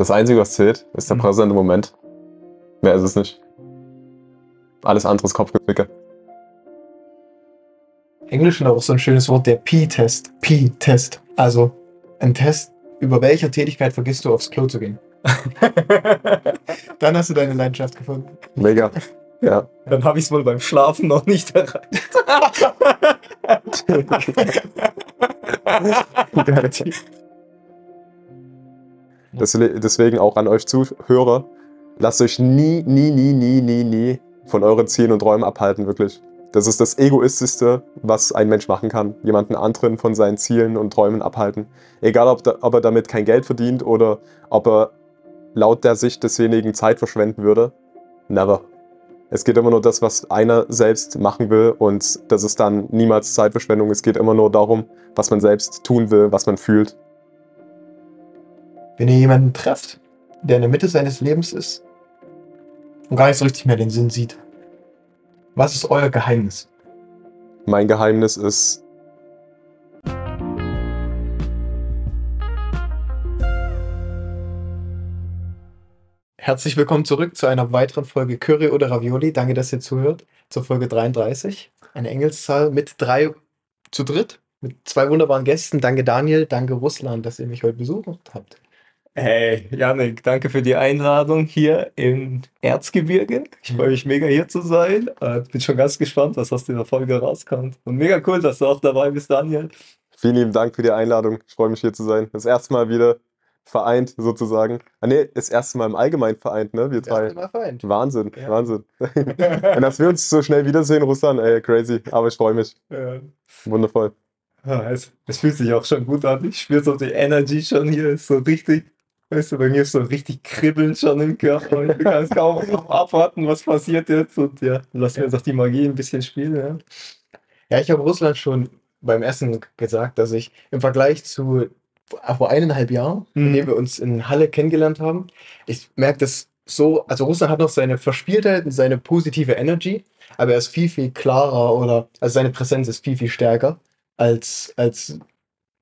Das Einzige, was zählt, ist der Mhm. präsente Moment. Mehr ist es nicht. Alles andere ist Kopfgewicke. Englisch hat auch so ein schönes Wort, der P-Test. P-Test. Also ein Test, über welcher Tätigkeit vergisst du aufs Klo zu gehen. Dann hast du deine Leidenschaft gefunden. Mega. Ja. Dann habe ich es wohl beim Schlafen noch nicht erreicht. Desle- Deswegen auch an euch Zuhörer, lasst euch nie, nie, nie, nie, nie, nie von euren Zielen und Träumen abhalten, wirklich. Das ist das Egoistischste, was ein Mensch machen kann. Jemanden anderen von seinen Zielen und Träumen abhalten. Egal, ob, da, ob er damit kein Geld verdient oder ob er laut der Sicht desjenigen Zeit verschwenden würde. Never. Es geht immer nur das, was einer selbst machen will und das ist dann niemals Zeitverschwendung. Es geht immer nur darum, was man selbst tun will, was man fühlt. Wenn ihr jemanden trefft, der in der Mitte seines Lebens ist und gar nicht so richtig mehr den Sinn sieht, was ist euer Geheimnis? Mein Geheimnis ist, Herzlich willkommen zurück zu einer weiteren Folge Curry oder Ravioli. Danke, dass ihr zuhört. Zur Folge 33. Eine Engelszahl mit drei zu dritt. Mit zwei wunderbaren Gästen. Danke Daniel, danke Russland, dass ihr mich heute besucht habt. Hey, Janik, danke für die Einladung hier im Erzgebirge. Ich freue mich mega hier zu sein. Bin schon ganz gespannt, was aus dieser Folge rauskommt. Und mega cool, dass du auch dabei bist, Daniel. vielen lieben Dank für die Einladung. Ich freue mich hier zu sein. Das erste Mal wieder vereint sozusagen. Ah nee, das erste Mal im Allgemeinen vereint, ne? Wir Das erste drei. Mal vereint. Wahnsinn, Ja. Wahnsinn. Und dass wir uns so schnell wiedersehen, Russland, ey, crazy. Aber ich freue mich. Äh, Wundervoll. ja, es, es fühlt sich auch schon gut an. Ich spüre so die Energy schon hier. Ist so richtig, weißt du, bei mir ist so richtig Kribbeln schon im Körper. Ich kann es kaum abwarten, was passiert jetzt. Und ja, lassen wir jetzt auch die Magie ein bisschen spielen. Ja. Ja, ich habe Russland schon beim Essen gesagt, dass ich im Vergleich zu vor eineinhalb Jahren, Mhm. in dem wir uns in Halle kennengelernt haben, ich merke das so, also Russland hat noch seine Verspieltheit und seine positive Energy, aber er ist viel, viel klarer oder, also seine Präsenz ist viel, viel stärker, als, als,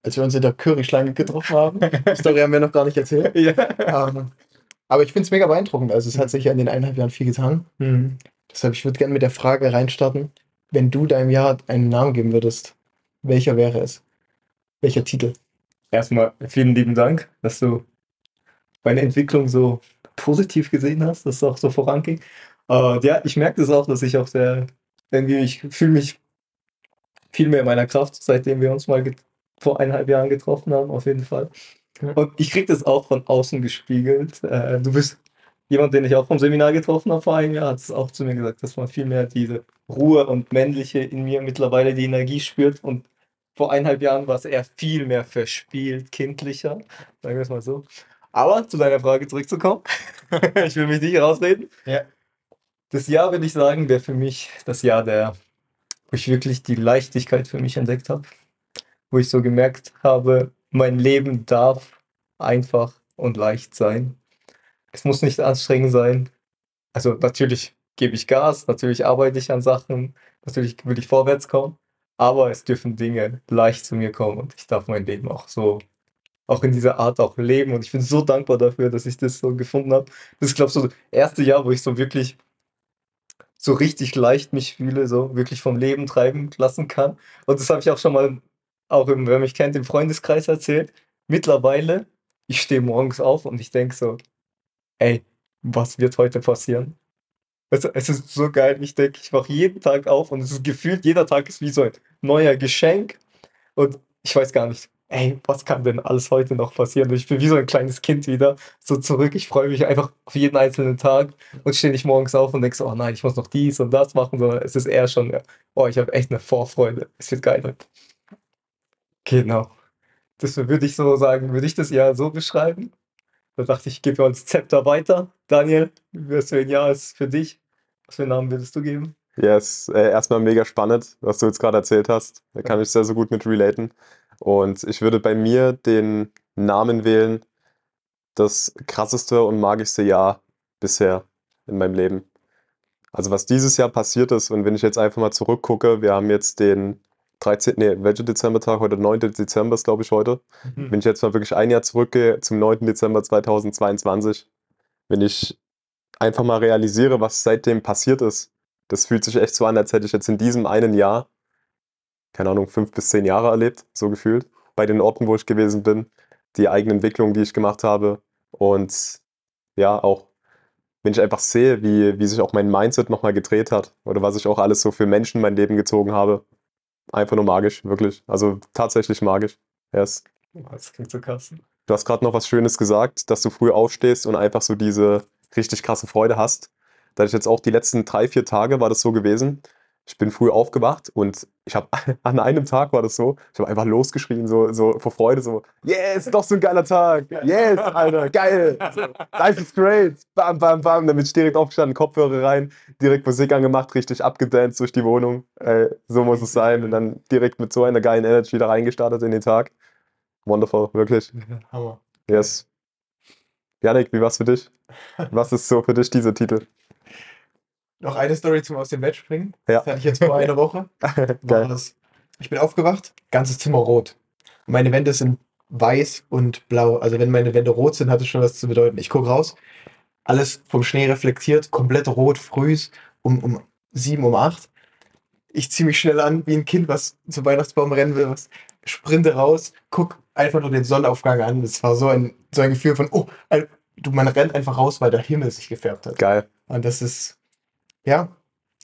als wir uns in der Curryschlange getroffen haben. Die Story haben wir noch gar nicht erzählt. Ja. Ähm, aber ich finde es mega beeindruckend. Also es hat sich ja in den eineinhalb Jahren viel getan. Mhm. Deshalb, ich würde gerne mit der Frage reinstarten, wenn du deinem Jahr einen Namen geben würdest, welcher wäre es? Welcher Titel? Erstmal vielen lieben Dank, dass du meine Entwicklung so positiv gesehen hast, dass es auch so voranging. Äh, ja, ich merke das auch, dass ich auch sehr, irgendwie, ich fühle mich viel mehr in meiner Kraft, seitdem wir uns mal vor eineinhalb Jahren getroffen haben, auf jeden Fall. Und ich kriege das auch von außen gespiegelt. Äh, du bist jemand, den ich auch vom Seminar getroffen habe vor einem Jahr, hat es auch zu mir gesagt, dass man viel mehr diese Ruhe und männliche in mir mittlerweile die Energie spürt und vor eineinhalb Jahren war es eher viel mehr verspielt, kindlicher, sagen wir es mal so. Aber zu deiner Frage zurückzukommen, ich will mich nicht rausreden. Ja. Das Jahr, würde ich sagen, wäre für mich das Jahr, der, wo ich wirklich die Leichtigkeit für mich entdeckt habe. Wo ich so gemerkt habe, mein Leben darf einfach und leicht sein. Es muss nicht anstrengend sein. Also natürlich gebe ich Gas, natürlich arbeite ich an Sachen, natürlich will ich vorwärts kommen. Aber es dürfen Dinge leicht zu mir kommen und ich darf mein Leben auch so, auch in dieser Art auch leben. Und ich bin so dankbar dafür, dass ich das so gefunden habe. Das ist, glaube ich, so das erste Jahr, wo ich so wirklich so richtig leicht mich fühle, so wirklich vom Leben treiben lassen kann. Und das habe ich auch schon mal, auch im, wer mich kennt, im Freundeskreis erzählt. Mittlerweile, ich stehe morgens auf und ich denke so, ey, was wird heute passieren? Also, es ist so geil. Ich denke, ich wache jeden Tag auf und es ist gefühlt, jeder Tag ist wie so ein neuer Geschenk. Und ich weiß gar nicht, ey, was kann denn alles heute noch passieren? Und ich bin wie so ein kleines Kind wieder so zurück. Ich freue mich einfach auf jeden einzelnen Tag und stehe nicht morgens auf und denke so, oh nein, ich muss noch dies und das machen, sondern es ist eher schon, oh, ich habe echt eine Vorfreude. Es wird geil heute. Genau. Das würde ich so sagen, würde ich das Jahr so beschreiben. Da dachte ich, ich gebe uns Zepter weiter. Daniel, was für ein Jahr ist für dich? Was für einen Namen würdest du geben? Yes, äh, erstmal mega spannend, was du jetzt gerade erzählt hast. Da kann ich sehr, sehr gut mit relaten. Und ich würde bei mir den Namen wählen, das krasseste und magischste Jahr bisher in meinem Leben. Also was dieses Jahr passiert ist, und wenn ich jetzt einfach mal zurückgucke, wir haben jetzt den 13. Nee, welcher Dezembertag? Heute 9. Dezember ist, glaube ich, heute. Mhm. Wenn ich jetzt mal wirklich ein Jahr zurückgehe, zum 9. Dezember 2022, wenn ich einfach mal realisiere, was seitdem passiert ist, das fühlt sich echt so an, als hätte ich jetzt in diesem einen Jahr, keine Ahnung, fünf bis zehn Jahre erlebt, so gefühlt, bei den Orten, wo ich gewesen bin, die eigene Entwicklung, die ich gemacht habe und ja, auch wenn ich einfach sehe, wie, wie sich auch mein Mindset nochmal gedreht hat oder was ich auch alles so für Menschen in mein Leben gezogen habe, einfach nur magisch, wirklich. Also tatsächlich magisch. Yes. Das klingt so krass. Du hast gerade noch was Schönes gesagt, dass du früh aufstehst und einfach so diese richtig krasse Freude hast. Da ich jetzt auch die letzten drei, vier Tage war das so gewesen. Ich bin früh aufgewacht und ich habe an einem Tag war das so, ich habe einfach losgeschrien, so, so vor Freude, so, yes, doch so ein geiler Tag, yes, Alter, geil, so, life is great, bam, bam, bam, dann bin ich direkt aufgestanden, Kopfhörer rein, direkt Musik angemacht, richtig abgedanced durch die Wohnung, äh, so muss es sein und dann direkt mit so einer geilen Energy da reingestartet in den Tag. Wonderful, wirklich. Hammer. Yes. Janik, wie war's für dich? Was ist so für dich dieser Titel? Noch eine Story zum aus dem Bett springen. Ja. Das hatte ich jetzt vor einer Woche. Geil. Das, ich bin aufgewacht, ganzes Zimmer rot. Meine Wände sind weiß und blau. Also wenn meine Wände rot sind, hat es schon was zu bedeuten. Ich gucke raus, alles vom Schnee reflektiert, komplett rot, frühs, um, um sieben, um acht. Ich ziehe mich schnell an, wie ein Kind, was zum Weihnachtsbaum rennen will, was sprinte raus, guck einfach nur den Sonnenaufgang an. Das war so ein, so ein Gefühl von, oh, du, man rennt einfach raus, weil der Himmel sich gefärbt hat. Geil. Und das ist, ja,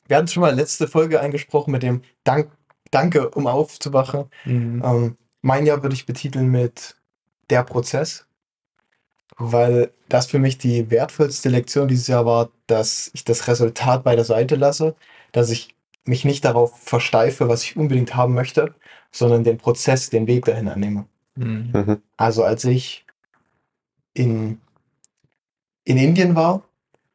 wir hatten schon mal letzte Folge angesprochen mit dem Dank, Danke, um aufzuwachen. Mhm. Ähm, mein Jahr würde ich betiteln mit der Prozess, weil das für mich die wertvollste Lektion dieses Jahr war, dass ich das Resultat bei der Seite lasse, dass ich mich nicht darauf versteife, was ich unbedingt haben möchte, sondern den Prozess, den Weg dahin annehme. Mhm. Mhm. Also als ich in, in Indien war,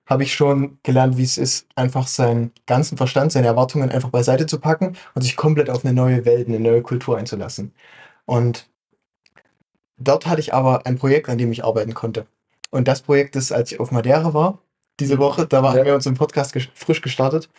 habe ich schon gelernt, wie es ist, einfach seinen ganzen Verstand, seine Erwartungen einfach beiseite zu packen und sich komplett auf eine neue Welt, eine neue Kultur einzulassen. Und dort hatte ich aber ein Projekt, an dem ich arbeiten konnte. Und das Projekt ist, als ich auf Madeira war, diese Woche, da waren Ja. wir uns im Podcast ges- frisch gestartet.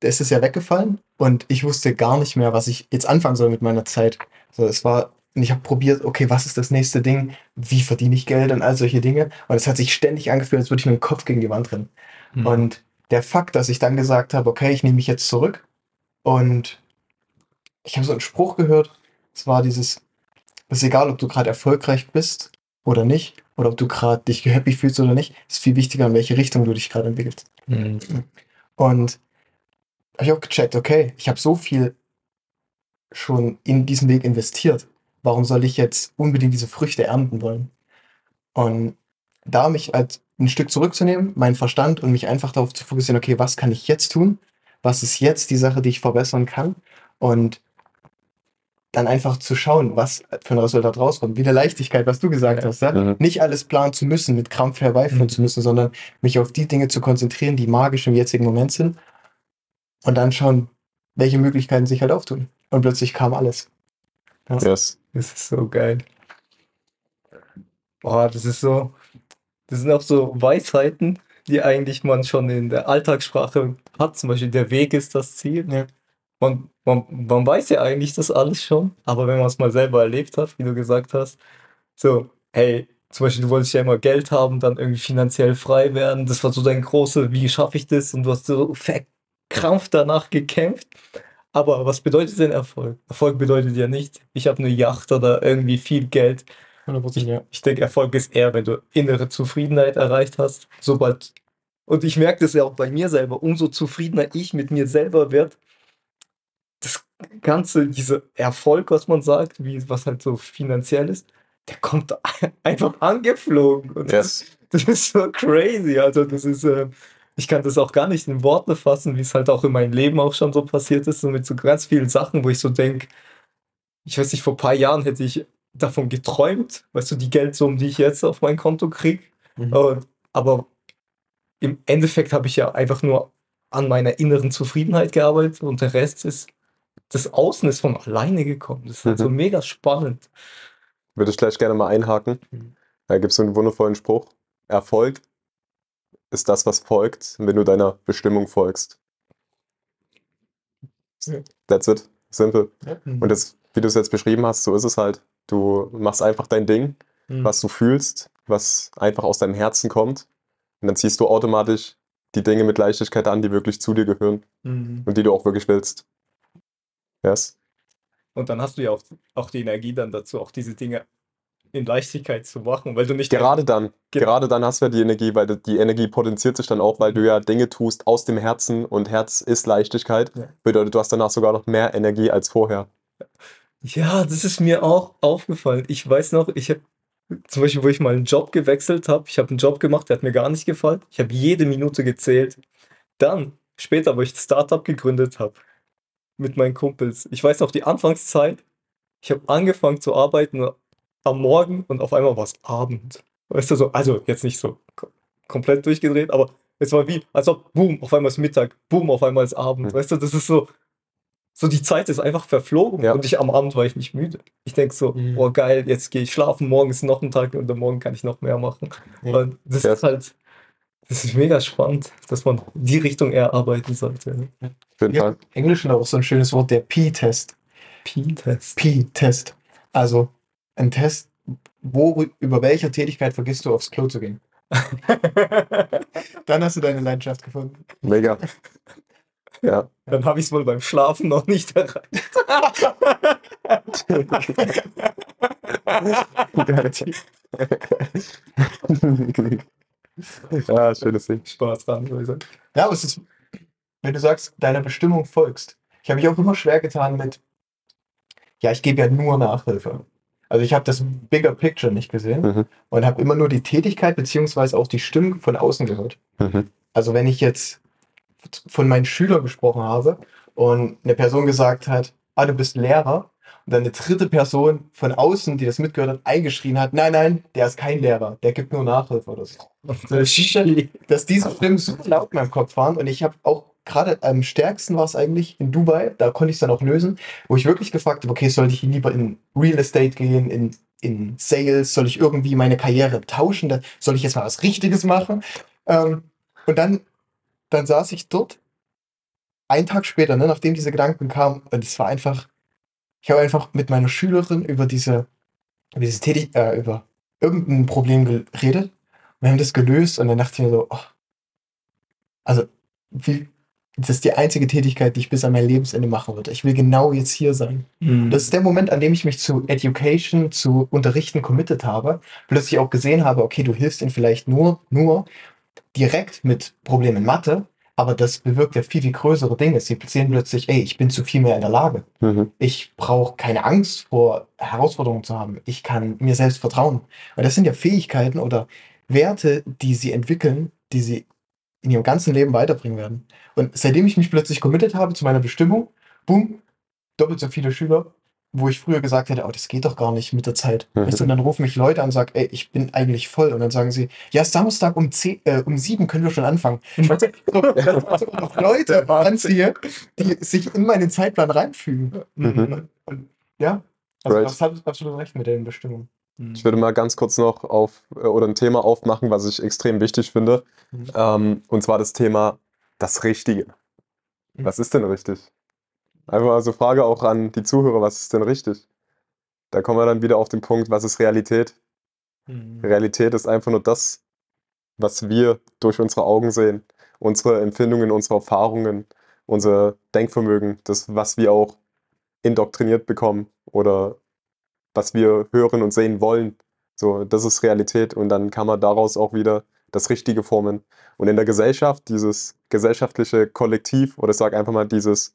Da ist es ja weggefallen und ich wusste gar nicht mehr, was ich jetzt anfangen soll mit meiner Zeit. So, es war, und ich habe probiert, okay, was ist das nächste Ding? Wie verdiene ich Geld und all solche Dinge? Und es hat sich ständig angefühlt, als würde ich mit dem Kopf gegen die Wand rennen. Mhm. Und der Fakt, dass ich dann gesagt habe, okay, ich nehme mich jetzt zurück und ich habe so einen Spruch gehört, es war dieses, es ist egal, ob du gerade erfolgreich bist oder nicht, oder ob du gerade dich happy fühlst oder nicht, es ist viel wichtiger, in welche Richtung du dich gerade entwickelst. Mhm. Und habe ich auch gecheckt, okay, ich habe so viel schon in diesen Weg investiert. Warum soll ich jetzt unbedingt diese Früchte ernten wollen? Und da mich als ein Stück zurückzunehmen, meinen Verstand und mich einfach darauf zu fokussieren, okay, was kann ich jetzt tun? Was ist jetzt die Sache, die ich verbessern kann? Und dann einfach zu schauen, was für ein Resultat rauskommt. Wie der Leichtigkeit, was du gesagt Ja. hast. Ja? Mhm. Nicht alles planen zu müssen, mit Krampf herbeiführen Mhm. zu müssen, sondern mich auf die Dinge zu konzentrieren, die magisch im jetzigen Moment sind. Und dann schauen, welche Möglichkeiten sich halt auftun. Und plötzlich kam alles. Yes. Das ist so geil. Boah, das ist so, das sind auch so Weisheiten, die eigentlich man schon in der Alltagssprache hat. Zum Beispiel, der Weg ist das Ziel. Ja. Man, man, man weiß ja eigentlich das alles schon, aber wenn man es mal selber erlebt hat, wie du gesagt hast, so, hey, zum Beispiel, du wolltest ja immer Geld haben, dann irgendwie finanziell frei werden. Das war so dein große, wie schaffe ich das? Und du hast so verkrampft danach gekämpft. Aber was bedeutet denn Erfolg? Erfolg bedeutet ja nicht, ich habe eine Yacht oder irgendwie viel Geld. 100% ja. Ich denke, Erfolg ist eher, wenn du innere Zufriedenheit erreicht hast. Sobald, und ich merke das ja auch bei mir selber, umso zufriedener ich mit mir selber werde, das Ganze, dieser Erfolg, was man sagt, wie, was halt so finanziell ist, der kommt einfach angeflogen. Und das, Yes. das ist so crazy. Also, das ist, äh, ich kann das auch gar nicht in Worte fassen, wie es halt auch in meinem Leben auch schon so passiert ist, so mit so ganz vielen Sachen, wo ich so denke, ich weiß nicht, vor ein paar Jahren hätte ich davon geträumt, weißt du, die Geldsummen, die ich jetzt auf mein Konto kriege. Mhm. Aber im Endeffekt habe ich ja einfach nur an meiner inneren Zufriedenheit gearbeitet und der Rest ist, das Außen ist von alleine gekommen. Das ist halt so Mhm. mega spannend. Würde ich gleich gerne mal einhaken. Mhm. Da gibt es so einen wundervollen Spruch. Erfolg ist das, was folgt, wenn du deiner Bestimmung folgst. That's it. Simpel. Ja. Und das, wie du es jetzt beschrieben hast, so ist es halt. Du machst einfach dein Ding, Mhm. was du fühlst, was einfach aus deinem Herzen kommt. Und dann ziehst du automatisch die Dinge mit Leichtigkeit an, die wirklich zu dir gehören Mhm. und die du auch wirklich willst. Yes. Und dann hast du ja auch, auch die Energie dann dazu, auch diese Dinge in Leichtigkeit zu machen, weil du nicht Gerade dann, Genau. gerade dann hast du ja die Energie, weil die Energie potenziert sich dann auch, weil du ja Dinge tust aus dem Herzen und Herz ist Leichtigkeit. Ja. Bedeutet, du hast danach sogar noch mehr Energie als vorher. Ja, das ist mir auch aufgefallen. Ich weiß noch, ich habe zum Beispiel, wo ich mal einen Job gewechselt habe, ich habe einen Job gemacht, der hat mir gar nicht gefallen. Ich habe jede Minute gezählt. Dann, später, wo ich das Startup gegründet habe, mit meinen Kumpels. Ich weiß noch, die Anfangszeit, ich habe angefangen zu arbeiten am Morgen und auf einmal war es Abend. Weißt du, so, also jetzt nicht so ko- komplett durchgedreht, aber es war wie, als ob, boom, auf einmal ist Mittag, boom, auf einmal ist Abend. Hm. Weißt du, das ist so, so die Zeit ist einfach verflogen Ja. und ich am Abend war ich nicht müde. Ich denke so, Mhm. boah geil, jetzt gehe ich schlafen, morgen ist noch ein Tag und am Morgen kann ich noch mehr machen. Ja. Und das Ja. ist halt, das ist mega spannend, dass man die Richtung eher arbeiten sollte. ne? Ja. Englisch ist auch so ein schönes Wort, der P-Test. P-Test. P-Test. Also ein Test, wo, über welche Tätigkeit vergisst du aufs Klo zu gehen. Dann hast du deine Leidenschaft gefunden. Mega. Ja. Dann habe ich es wohl beim Schlafen noch nicht erreicht. ja, schönes Ding. Spaß dran, soll ich sagen. Ja, aber es ist, wenn du sagst, deiner Bestimmung folgst. Ich habe mich auch immer schwer getan mit, ja, ich gebe ja nur Nachhilfe. Also ich habe das Bigger Picture nicht gesehen Mhm. und habe immer nur die Tätigkeit beziehungsweise auch die Stimmen von außen gehört. Mhm. Also wenn ich jetzt von meinen Schülern gesprochen habe und eine Person gesagt hat, ah, du bist Lehrer, und dann eine dritte Person von außen, die das mitgehört hat, eingeschrien hat, nein, nein, der ist kein Lehrer, der gibt nur Nachhilfe oder so. Dass diese Stimmen so laut in meinem Kopf waren und ich habe auch gerade am stärksten war es eigentlich in Dubai, da konnte ich es dann auch lösen, wo ich wirklich gefragt habe, okay, sollte ich lieber in Real Estate gehen, in, in Sales, soll ich irgendwie meine Karriere tauschen, soll ich jetzt mal was Richtiges machen? Ähm, und dann, dann saß ich dort, einen Tag später, ne, nachdem diese Gedanken kamen, und es war einfach, ich habe einfach mit meiner Schülerin über diese, über diese Tätig äh, über irgendein Problem geredet. Wir haben das gelöst und dann dachte ich mir so, oh, also, wie, das ist die einzige Tätigkeit, die ich bis an mein Lebensende machen würde. Ich will genau jetzt hier sein. Mhm. Das ist der Moment, an dem ich mich zu Education, zu Unterrichten committed habe. Plötzlich auch gesehen habe, okay, du hilfst ihnen vielleicht nur, nur direkt mit Problemen in Mathe, aber das bewirkt ja viel, viel größere Dinge. Sie sehen plötzlich, ey, ich bin zu viel mehr in der Lage. Mhm. Ich brauche keine Angst vor Herausforderungen zu haben. Ich kann mir selbst vertrauen. Und das sind ja Fähigkeiten oder Werte, die sie entwickeln, die sie in ihrem ganzen Leben weiterbringen werden. Und seitdem ich mich plötzlich committed habe zu meiner Bestimmung, boom, doppelt so viele Schüler, wo ich früher gesagt hätte, oh, das geht doch gar nicht mit der Zeit. Mhm. Weißt du, Und dann rufen mich Leute an und sagen, ey, ich bin eigentlich voll. Und dann sagen sie, ja, Samstag um, 10, äh, um 7 können wir schon anfangen. Weißt du, so, dass ich noch Leute anziehe, die sich in meinen Zeitplan reinfügen. Mhm. Und, und, ja, also Right. das hat absolut recht mit den Bestimmungen. Ich würde mal ganz kurz noch auf äh, oder ein Thema aufmachen, was ich extrem wichtig finde. Mhm. Ähm, und zwar das Thema das Richtige. Mhm. Was ist denn richtig? Einfach mal so Frage auch an die Zuhörer, was ist denn richtig? Da kommen wir dann wieder auf den Punkt, was ist Realität? Realität ist einfach nur das, was wir durch unsere Augen sehen, unsere Empfindungen, unsere Erfahrungen, unser Denkvermögen, das, was wir auch indoktriniert bekommen oder was wir hören und sehen wollen. So, das ist Realität und dann kann man daraus auch wieder das Richtige formen. Und in der Gesellschaft, dieses gesellschaftliche Kollektiv oder ich sage einfach mal dieses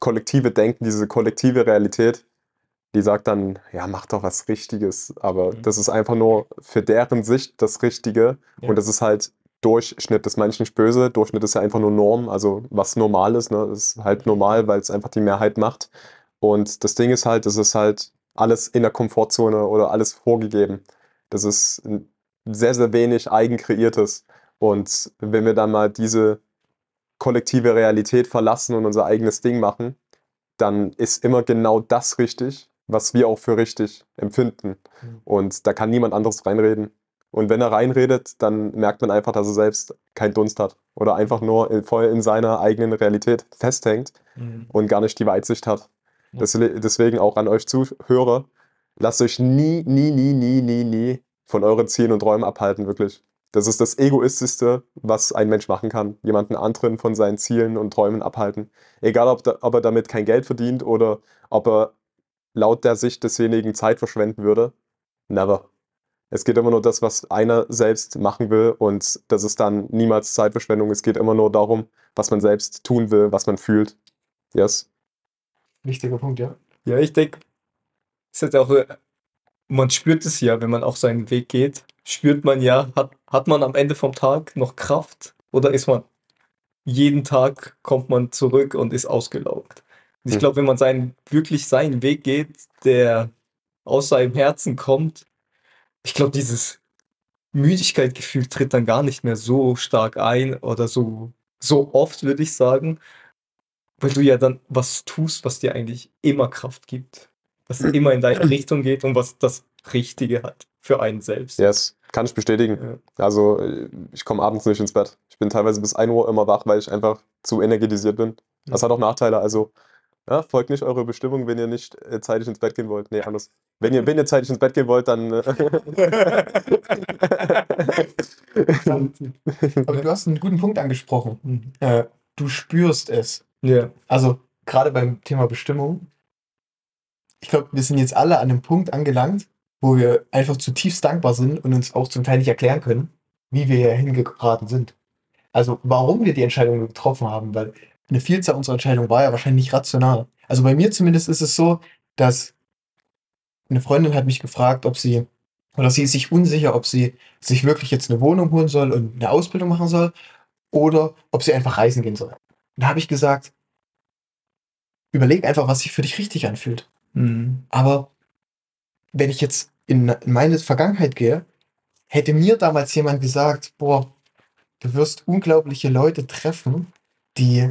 kollektive Denken, diese kollektive Realität, die sagt dann, ja, mach doch was Richtiges. Aber Mhm. das ist einfach nur für deren Sicht das Richtige. Ja. Und das ist halt Durchschnitt des Menschen nicht böse. Durchschnitt ist ja einfach nur Norm, also was normal ist, ne, ist halt normal, weil es einfach die Mehrheit macht. Und das Ding ist halt, das ist halt alles in der Komfortzone oder alles vorgegeben. Das ist sehr, sehr wenig eigenkreiertes. Und wenn wir dann mal diese kollektive Realität verlassen und unser eigenes Ding machen, dann ist immer genau das richtig, was wir auch für richtig empfinden. Mhm. Und da kann niemand anderes reinreden. Und wenn er reinredet, dann merkt man einfach, dass er selbst keinen Dunst hat oder einfach nur voll in seiner eigenen Realität festhängt und gar nicht die Weitsicht hat. Deswegen auch an euch Zuhörer, lasst euch nie, nie, nie, nie, nie, nie von euren Zielen und Träumen abhalten, wirklich. Das ist das Egoistischste, was ein Mensch machen kann. Jemanden anderen von seinen Zielen und Träumen abhalten. Egal, ob, da, ob er damit kein Geld verdient oder ob er laut der Sicht desjenigen Zeit verschwenden würde. Never. Es geht immer nur das, was einer selbst machen will und das ist dann niemals Zeitverschwendung. Es geht immer nur darum, was man selbst tun will, was man fühlt. Yes. Wichtiger Punkt, ja. Ja, ich denke, es hat auch, man spürt es ja, wenn man auch seinen Weg geht, spürt man ja, hat, hat man am Ende vom Tag noch Kraft oder ist man jeden Tag kommt man zurück und ist ausgelaugt. Und ich Hm. glaube, wenn man seinen, wirklich seinen Weg geht, der aus seinem Herzen kommt, ich glaube, dieses Müdigkeitsgefühl tritt dann gar nicht mehr so stark ein oder so, so oft, würde ich sagen, weil du ja dann was tust, was dir eigentlich immer Kraft gibt, was immer in deine Richtung geht und was das Richtige hat für einen selbst. Yes. Kann ich bestätigen. Also, äh, ich komme abends nicht ins Bett. Ich bin teilweise bis 1 Uhr immer wach, weil ich einfach zu energetisiert bin. Das hat auch Nachteile. Also, ja, folgt nicht eurer Bestimmung, wenn ihr nicht äh, zeitig ins Bett gehen wollt. Nee, anders. Wenn ihr, wenn ihr zeitig ins Bett gehen wollt, dann. Äh Aber du hast einen guten Punkt angesprochen. Mhm. Äh, du spürst es. Ja. Also gerade beim Thema Bestimmung. Ich glaube, wir sind jetzt alle an einem Punkt angelangt, wo wir einfach zutiefst dankbar sind und uns auch zum Teil nicht erklären können, wie wir hier hingeraten sind. Also warum wir die Entscheidung getroffen haben, weil eine Vielzahl unserer Entscheidungen war ja wahrscheinlich nicht rational. Also bei mir zumindest ist es so, dass eine Freundin hat mich gefragt, ob sie, oder sie ist sich unsicher, ob sie sich wirklich jetzt eine Wohnung holen soll und eine Ausbildung machen soll oder ob sie einfach reisen gehen soll. Und da habe ich gesagt, überleg einfach, was sich für dich richtig anfühlt. Mhm. Aber wenn ich jetzt in, in meine Vergangenheit gehe, hätte mir damals jemand gesagt, boah, du wirst unglaubliche Leute treffen, die,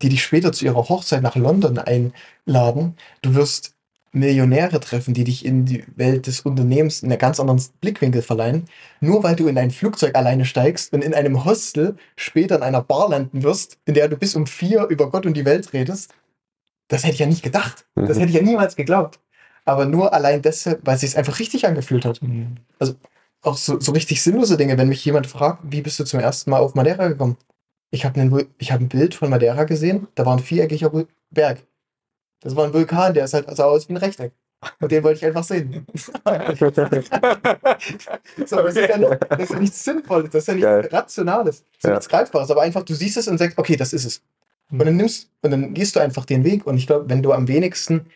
die dich später zu ihrer Hochzeit nach London einladen. Du wirst Millionäre treffen, die dich in die Welt des Unternehmens in einen ganz anderen Blickwinkel verleihen. Nur weil du in ein Flugzeug alleine steigst und in einem Hostel später in einer Bar landen wirst, in der du bis um vier über Gott und die Welt redest. Das hätte ich ja nicht gedacht. Das Mhm. hätte ich ja niemals geglaubt. Aber nur allein deshalb, weil es sich einfach richtig angefühlt hat. Mhm. Auch so, so richtig sinnlose Dinge, wenn mich jemand fragt, wie bist du zum ersten Mal auf Madeira gekommen? Ich habe hab ein Bild von Madeira gesehen, da war ein viereckiger Berg. Das war ein Vulkan, der sah sah aus wie ein Rechteck. Und den wollte ich einfach sehen. So, das, ist ja, nur- das ist ja nichts Sinnvolles, das ist ja nichts Rationales. Das ist Ja. nichts Greifbares, aber einfach, du siehst es und sagst, okay, das ist es. Mhm. Und dann nimmst, und dann gehst du einfach den Weg. Und ich glaube, wenn du am wenigsten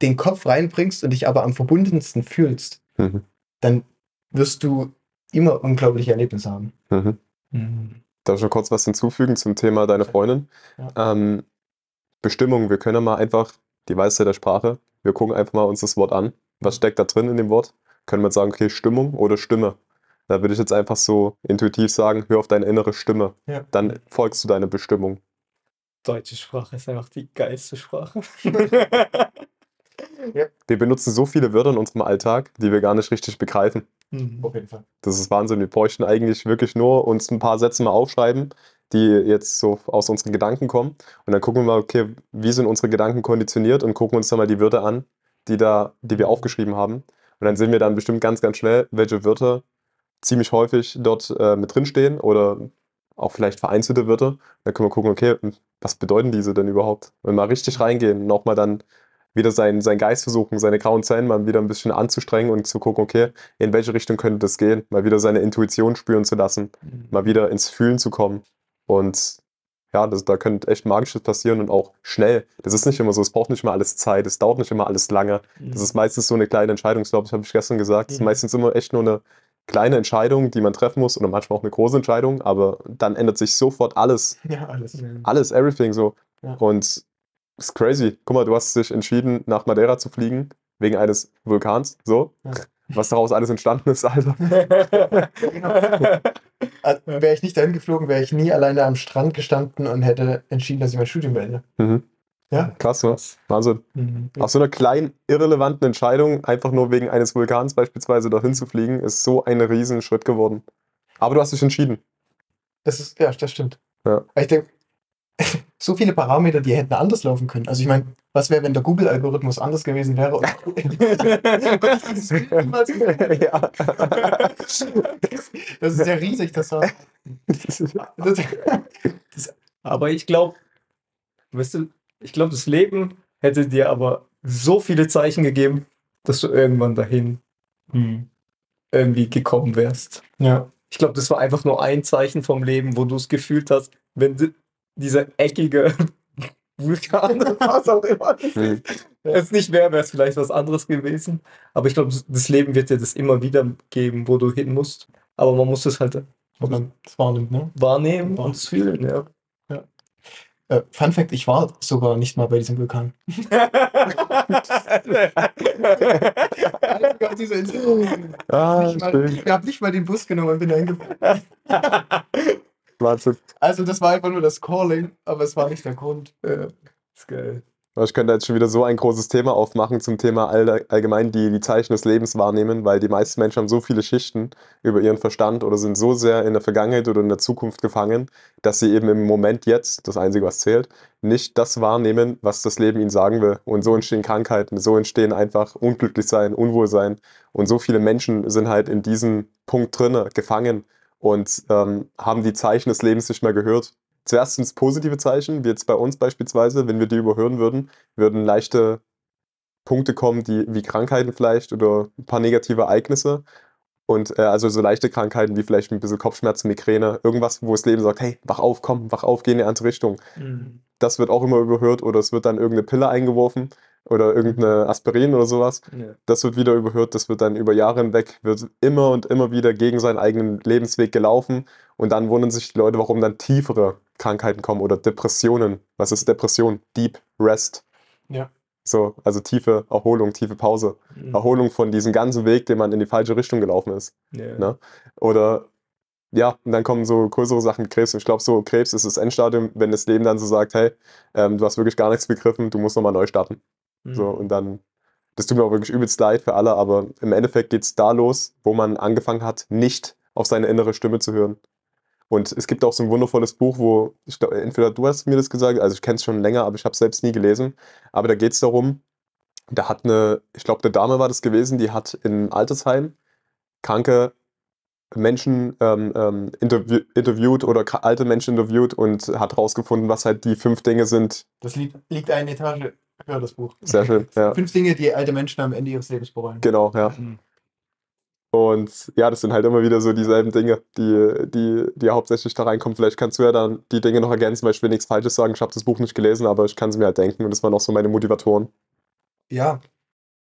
den Kopf reinbringst und dich aber am verbundensten fühlst, Mhm. dann wirst du immer unglaubliche Erlebnisse haben. Mhm. Mhm. Darf ich noch kurz was hinzufügen zum Thema deiner Freundin? Ähm, Bestimmung, wir können ja mal einfach die Weisheit der Sprache, wir gucken einfach mal uns das Wort an. Was steckt da drin in dem Wort? Können wir jetzt sagen, okay, Stimmung oder Stimme? Da würde ich jetzt einfach so intuitiv sagen, hör auf deine innere Stimme. Ja. Dann folgst du deiner Bestimmung. Deutsche Sprache ist einfach die geilste Sprache. Wir benutzen so viele Wörter in unserem Alltag, die wir gar nicht richtig begreifen. Mhm. Auf jeden Fall. Das ist Wahnsinn. Wir bräuchten eigentlich wirklich nur uns ein paar Sätze mal aufschreiben, die jetzt so aus unseren Gedanken kommen. Und dann gucken wir mal, okay, wie sind unsere Gedanken konditioniert und gucken uns dann mal die Wörter an, die, da, die wir aufgeschrieben haben. Und dann sehen wir dann bestimmt ganz, ganz schnell, welche Wörter ziemlich häufig dort äh, mit drinstehen oder auch vielleicht vereinzelte Wörter. Dann können wir gucken, okay, was bedeuten diese denn überhaupt? Und mal richtig reingehen und auch mal dann wieder seinen, seinen Geist versuchen, seine grauen Zellen mal wieder ein bisschen anzustrengen und zu gucken, okay, in welche Richtung könnte das gehen? Mal wieder seine Intuition spüren zu lassen, Mhm. mal wieder ins Fühlen zu kommen. Und ja, das, da könnte echt Magisches passieren und auch schnell. Das ist nicht immer so, es braucht nicht immer alles Zeit, es dauert nicht immer alles lange. Das ist meistens so eine kleine Entscheidung, ich glaube, das habe ich gestern gesagt. Es ist Mhm. meistens immer echt nur eine kleine Entscheidung, die man treffen muss oder manchmal auch eine große Entscheidung, aber dann ändert sich sofort alles. Ja, alles. Alles, everything so. Ja. Und es ist crazy. Guck mal, du hast dich entschieden, nach Madeira zu fliegen, wegen eines Vulkans, so. Ja. Was daraus alles entstanden ist, Alter. Also, wäre ich nicht dahin geflogen, wäre ich nie alleine am Strand gestanden und hätte entschieden, dass ich mein Studium beende. Mhm. Ja. Krass, ne? Wahnsinn. Mhm. Aus so einer kleinen, irrelevanten Entscheidung, einfach nur wegen eines Vulkans beispielsweise dahin zu fliegen, ist so ein riesen Schritt geworden. Aber du hast dich entschieden. Das ist, ja, das stimmt. Ja. Ich denke, so viele Parameter, die hätten anders laufen können. Also ich meine, was wäre, wenn der Google-Algorithmus anders gewesen wäre? Und ja. das ist ja riesig, das war. Das, Aber ich glaube, weißt du, ich glaube, das Leben hätte dir aber so viele Zeichen gegeben, dass du irgendwann dahin hm, irgendwie gekommen wärst. ja. Ich glaube, das war einfach nur ein Zeichen vom Leben, wo du es gefühlt hast, wenn di- dieser eckige Vulkan was auch immer Hm. es nicht wäre, wäre es vielleicht was anderes gewesen. Aber ich glaube, das- das Leben wird dir das immer wieder geben, wo du hin musst. Aber man muss es halt das wahrnimmt, ne? wahrnehmen und fühlen, ja. Äh, Fun Fact, ich war sogar nicht mal bei diesem Vulkan. Ah, mal, ich habe nicht mal den Bus genommen und bin da hingefahren. Wahnsinn. Also das war einfach nur das Calling, aber es war nicht der Grund. Ja, ist geil. Ich könnte jetzt schon wieder so ein großes Thema aufmachen zum Thema all, allgemein die, die Zeichen des Lebens wahrnehmen, weil die meisten Menschen haben so viele Schichten über ihren Verstand oder sind so sehr in der Vergangenheit oder in der Zukunft gefangen, dass sie eben im Moment jetzt, das Einzige, was zählt, nicht das wahrnehmen, was das Leben ihnen sagen will. Und so entstehen Krankheiten, so entstehen einfach Unglücklichsein, Unwohlsein. Und so viele Menschen sind halt in diesem Punkt drinne gefangen und ähm, haben die Zeichen des Lebens nicht mehr gehört. Zuerst sind es positive Zeichen, wie jetzt bei uns beispielsweise, wenn wir die überhören würden, würden leichte Punkte kommen, die, wie Krankheiten vielleicht oder ein paar negative Ereignisse. Und äh, also so leichte Krankheiten wie vielleicht ein bisschen Kopfschmerzen, Migräne, irgendwas, wo das Leben sagt, hey, wach auf, komm, wach auf, geh in die andere Richtung. Das wird auch immer überhört oder es wird dann irgendeine Pille eingeworfen oder irgendeine Aspirin oder sowas. Ja. Das wird wieder überhört, das wird dann über Jahre hinweg, wird immer und immer wieder gegen seinen eigenen Lebensweg gelaufen. Und dann wundern sich die Leute, warum dann tiefere Krankheiten kommen oder Depressionen. Was ist Depression? Deep Rest. Ja. So, also tiefe Erholung, tiefe Pause. Mhm. Erholung von diesem ganzen Weg, den man in die falsche Richtung gelaufen ist. Ja. Ne? Oder ja, und dann kommen so größere Sachen wie Krebs. Und ich glaube, so Krebs ist das Endstadium, wenn das Leben dann so sagt, hey, ähm, du hast wirklich gar nichts begriffen, du musst nochmal neu starten. Mhm. So, und dann, das tut mir auch wirklich übelst leid für alle, aber im Endeffekt geht es da los, wo man angefangen hat, nicht auf seine innere Stimme zu hören. Und es gibt auch so ein wundervolles Buch, wo, ich glaube, entweder du hast mir das gesagt, also ich kenne es schon länger, aber ich habe es selbst nie gelesen. Aber da geht es darum, da hat eine, ich glaube, eine Dame war das gewesen, die hat in Altersheim kranke Menschen ähm, ähm, interview interviewt oder alte Menschen interviewt und hat herausgefunden, was halt die fünf Dinge sind. Das liegt, liegt eine Etage höher, das Buch. Sehr schön, ja. Fünf Dinge, die alte Menschen am Ende ihres Lebens bereuen. Genau, ja. Mhm. Und ja, das sind halt immer wieder so dieselben Dinge, die, die, die hauptsächlich da reinkommen. Vielleicht kannst du ja dann die Dinge noch ergänzen, weil ich will nichts Falsches sagen. Ich habe das Buch nicht gelesen, aber ich kann es mir halt denken und das waren auch so meine Motivatoren. Ja.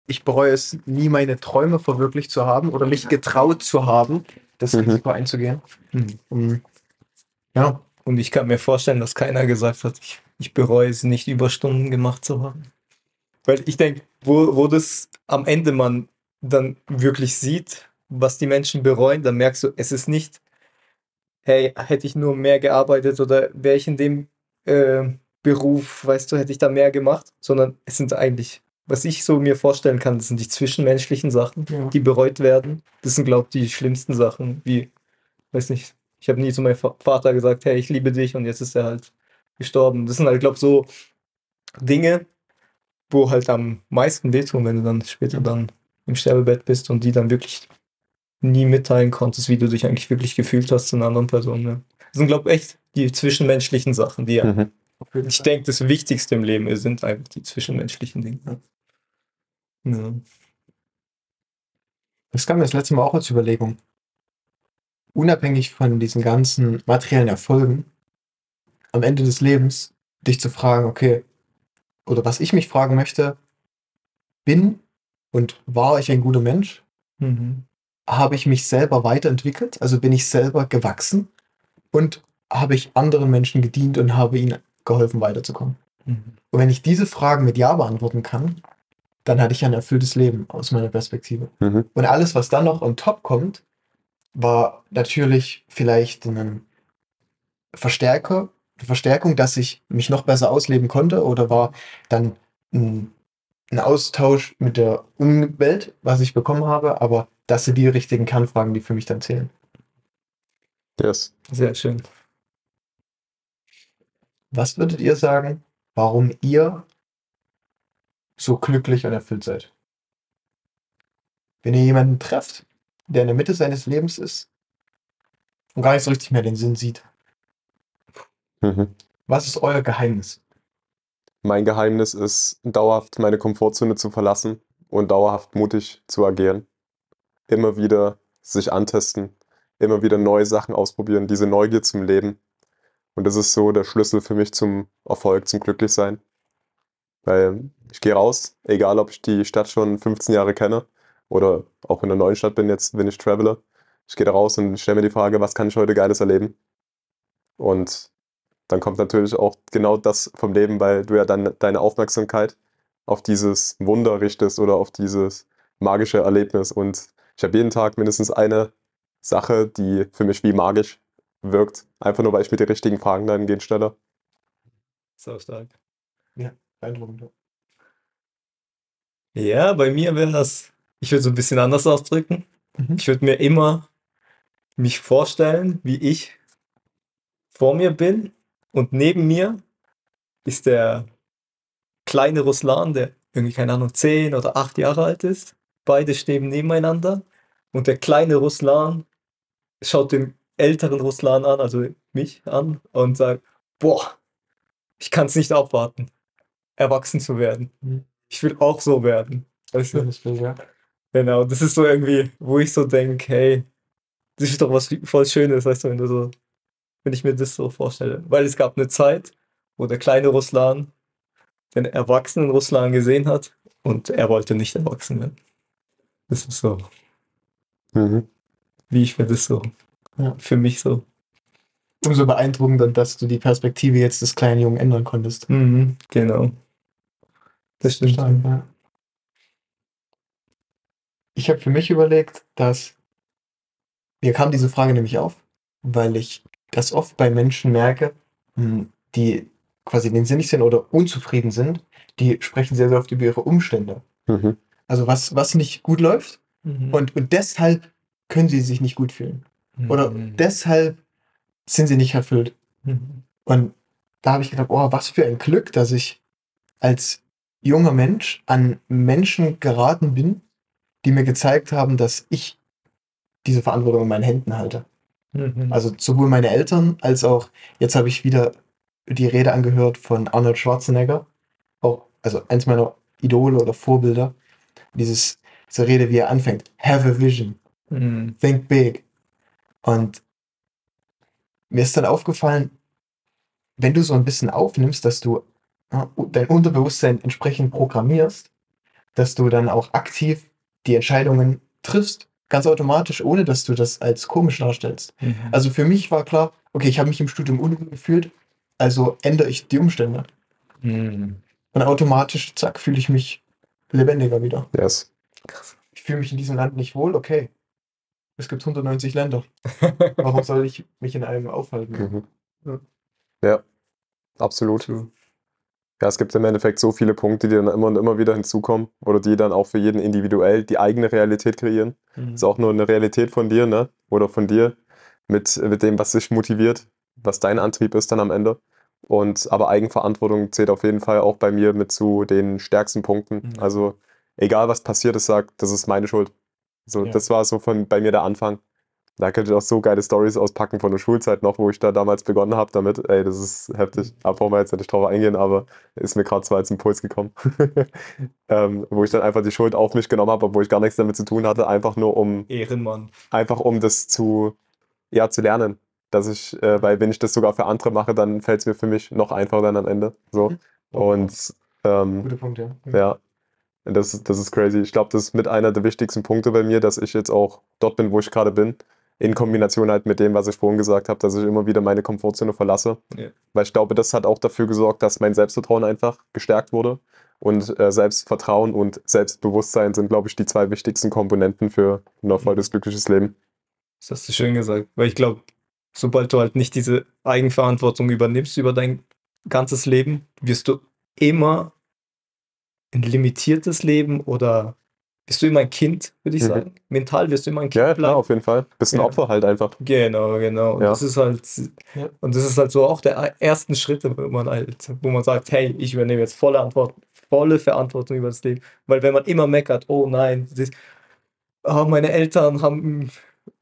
Ich bereue es, nie meine Träume verwirklicht zu haben oder mich getraut zu haben, das Mhm. Risiko einzugehen. Mhm. Ja. Und ich kann mir vorstellen, dass keiner gesagt hat, ich, ich bereue es nicht, Überstunden gemacht zu haben. Weil ich denke, wo, wo das am Ende man dann wirklich sieht, was die Menschen bereuen, dann merkst du, es ist nicht, hey, hätte ich nur mehr gearbeitet oder wäre ich in dem äh, Beruf, weißt du, hätte ich da mehr gemacht, sondern es sind eigentlich, was ich so mir vorstellen kann, das sind die zwischenmenschlichen Sachen, Ja. die bereut werden. Das sind, glaube ich, die schlimmsten Sachen, wie, weiß nicht, ich habe nie zu meinem Va- Vater gesagt, hey, ich liebe dich und jetzt ist er halt gestorben. Das sind halt, glaube ich, so Dinge, wo halt am meisten wehtun, wenn du dann später dann im Sterbebett bist und die dann wirklich nie mitteilen konntest, wie du dich eigentlich wirklich gefühlt hast zu einer anderen Person. Ne? Das sind, glaube ich, echt die zwischenmenschlichen Sachen, die ja, Mhm. ich denke, das Wichtigste im Leben sind einfach die zwischenmenschlichen Dinge. Ja. Das kam mir das letzte Mal auch als Überlegung. Unabhängig von diesen ganzen materiellen Erfolgen, am Ende des Lebens dich zu fragen, okay, oder was ich mich fragen möchte, bin und war ich ein guter Mensch? Mhm. Habe ich mich selber weiterentwickelt? Also bin ich selber gewachsen? Und habe ich anderen Menschen gedient und habe ihnen geholfen, weiterzukommen? Mhm. Und wenn ich diese Fragen mit Ja beantworten kann, dann hatte ich ein erfülltes Leben aus meiner Perspektive. Mhm. Und alles, was dann noch on top kommt, war natürlich vielleicht ein Verstärker, eine Verstärkung, dass ich mich noch besser ausleben konnte oder war dann ein, ein Austausch mit der Umwelt, was ich bekommen habe, aber das sind die richtigen Kernfragen, die für mich dann zählen. Yes. Sehr schön. was würdet ihr sagen, warum ihr so glücklich und erfüllt seid? Wenn ihr jemanden trefft, der in der Mitte seines Lebens ist und gar nicht so richtig mehr den Sinn sieht, Mhm. was ist euer Geheimnis? Mein Geheimnis ist, dauerhaft meine Komfortzone zu verlassen und dauerhaft mutig zu agieren. Immer wieder sich antesten, immer wieder neue Sachen ausprobieren, diese Neugier zum Leben. Und das ist so der Schlüssel für mich zum Erfolg, zum Glücklichsein. Weil ich gehe raus, egal ob ich die Stadt schon 15 Jahre kenne oder auch in einer neuen Stadt bin, jetzt bin ich Traveler. Ich gehe da raus und stelle mir die Frage, was kann ich heute Geiles erleben? Und dann kommt natürlich auch genau das vom Leben, weil du ja dann deine Aufmerksamkeit auf dieses Wunder richtest oder auf dieses magische Erlebnis. Und ich habe jeden Tag mindestens eine Sache, die für mich wie magisch wirkt. Einfach nur, weil ich mir die richtigen Fragen dahingehend stelle. So stark. Beeindruckend. Ja, bei mir wäre das, ich würde so ein bisschen anders ausdrücken. Mhm. Ich würde mir immer mich vorstellen, wie ich vor mir bin und neben mir ist der kleine Ruslan, der irgendwie, keine Ahnung, zehn oder acht Jahre alt ist. Beide stehen nebeneinander und der kleine Ruslan schaut den älteren Ruslan an, also mich an und sagt, boah, ich kann es nicht abwarten, erwachsen zu werden. Mhm. Ich will auch so werden. Weißt du? Schönes Bild, ja. Genau, das ist so irgendwie, wo ich so denke, hey, das ist doch was voll Schönes, weißt du, wenn du so, wenn ich mir das so vorstelle. Weil es gab eine Zeit, wo der kleine Ruslan den erwachsenen Ruslan gesehen hat und er wollte nicht erwachsen werden. Das ist so, Mhm. wie ich mir das so, Ja. für mich so. Umso beeindruckender, dass du die Perspektive jetzt des kleinen Jungen ändern konntest. Mhm, genau. Das stimmt. Stark, ja. Ich habe für mich überlegt, dass mir kam diese Frage nämlich auf, weil ich das oft bei Menschen merke, hm, die quasi den Sinn nicht sind oder unzufrieden sind, die sprechen sehr, sehr oft über ihre Umstände. Mhm. Also was, was nicht gut läuft Mhm. und, und deshalb können sie sich nicht gut fühlen. Oder Mhm. deshalb sind sie nicht erfüllt. Mhm. Und da habe ich gedacht, oh, was für ein Glück, dass ich als junger Mensch an Menschen geraten bin, die mir gezeigt haben, dass ich diese Verantwortung in meinen Händen halte. Mhm. Also sowohl meine Eltern als auch, jetzt habe ich wieder die Rede angehört von Arnold Schwarzenegger, auch, also eins meiner Idole oder Vorbilder, dieses, diese Rede, wie er anfängt, have a vision, Mhm. think big. Und mir ist dann aufgefallen, wenn du so ein bisschen aufnimmst, dass du dein Unterbewusstsein entsprechend programmierst, dass du dann auch aktiv die Entscheidungen triffst, ganz automatisch, ohne dass du das als komisch darstellst. Mhm. Also für mich war klar, okay, ich habe mich im Studium unwohl gefühlt, also ändere ich die Umstände. Mhm. Und automatisch, zack, fühle ich mich lebendiger wieder. Yes. Krass. Ich fühle mich in diesem Land nicht wohl, okay. Es gibt 190 Länder. Warum soll ich mich in einem aufhalten? Mhm. Ja. Ja, absolut. Ja, es gibt im Endeffekt so viele Punkte, die dann immer und immer wieder hinzukommen oder die dann auch für jeden individuell die eigene Realität kreieren. Mhm. Ist auch nur eine Realität von dir, ne? Oder von dir mit, mit dem, was dich motiviert, was dein Antrieb ist dann am Ende. Und aber Eigenverantwortung zählt auf jeden Fall auch bei mir mit zu den stärksten Punkten. Mhm. Also egal was passiert ist, sagt, das ist meine Schuld. So, Ja. das war so von bei mir der Anfang. Da könnte ich auch so geile Stories auspacken von der Schulzeit noch, wo ich da damals begonnen habe damit. Ey, das ist heftig. Da brauchen wir jetzt nicht drauf eingehen, aber ist mir gerade so als Impuls gekommen. ähm, wo ich dann einfach die Schuld auf mich genommen habe, obwohl ich gar nichts damit zu tun hatte, einfach nur um Ehrenmann. einfach um das zu, ja, zu lernen. Dass ich, äh, weil wenn ich das sogar für andere mache, dann fällt es mir für mich noch einfacher dann am Ende. So. Mhm. Und ähm, Guter Punkt, ja. ja, das, ist- das ist crazy. Ich glaube, das ist mit einer der wichtigsten Punkte bei mir, dass ich jetzt auch dort bin, wo ich gerade bin. In Kombination halt mit dem, was ich vorhin gesagt habe, dass ich immer wieder meine Komfortzone verlasse. Ja. Weil ich glaube, das hat auch dafür gesorgt, dass mein Selbstvertrauen einfach gestärkt wurde. Und äh, Selbstvertrauen und Selbstbewusstsein sind, glaube ich, die zwei wichtigsten Komponenten für ein erfolgreiches, glückliches Leben. Das hast du schön gesagt. Weil ich glaube, sobald du halt nicht diese Eigenverantwortung übernimmst über dein ganzes Leben, wirst du immer ein limitiertes Leben oder bist du immer ein Kind, würde ich Mhm. sagen. Mental wirst du immer ein Kind Ja, klar, bleiben. auf jeden Fall. Bist ein Ja. Opfer halt einfach. Genau, genau. Und Ja. das ist halt, Ja. und das ist halt so auch der ersten Schritte, wo man halt, wo man sagt, hey, ich übernehme jetzt volle Antwort, volle Verantwortung über das Leben. Weil wenn man immer meckert, oh nein, das, ah, meine Eltern haben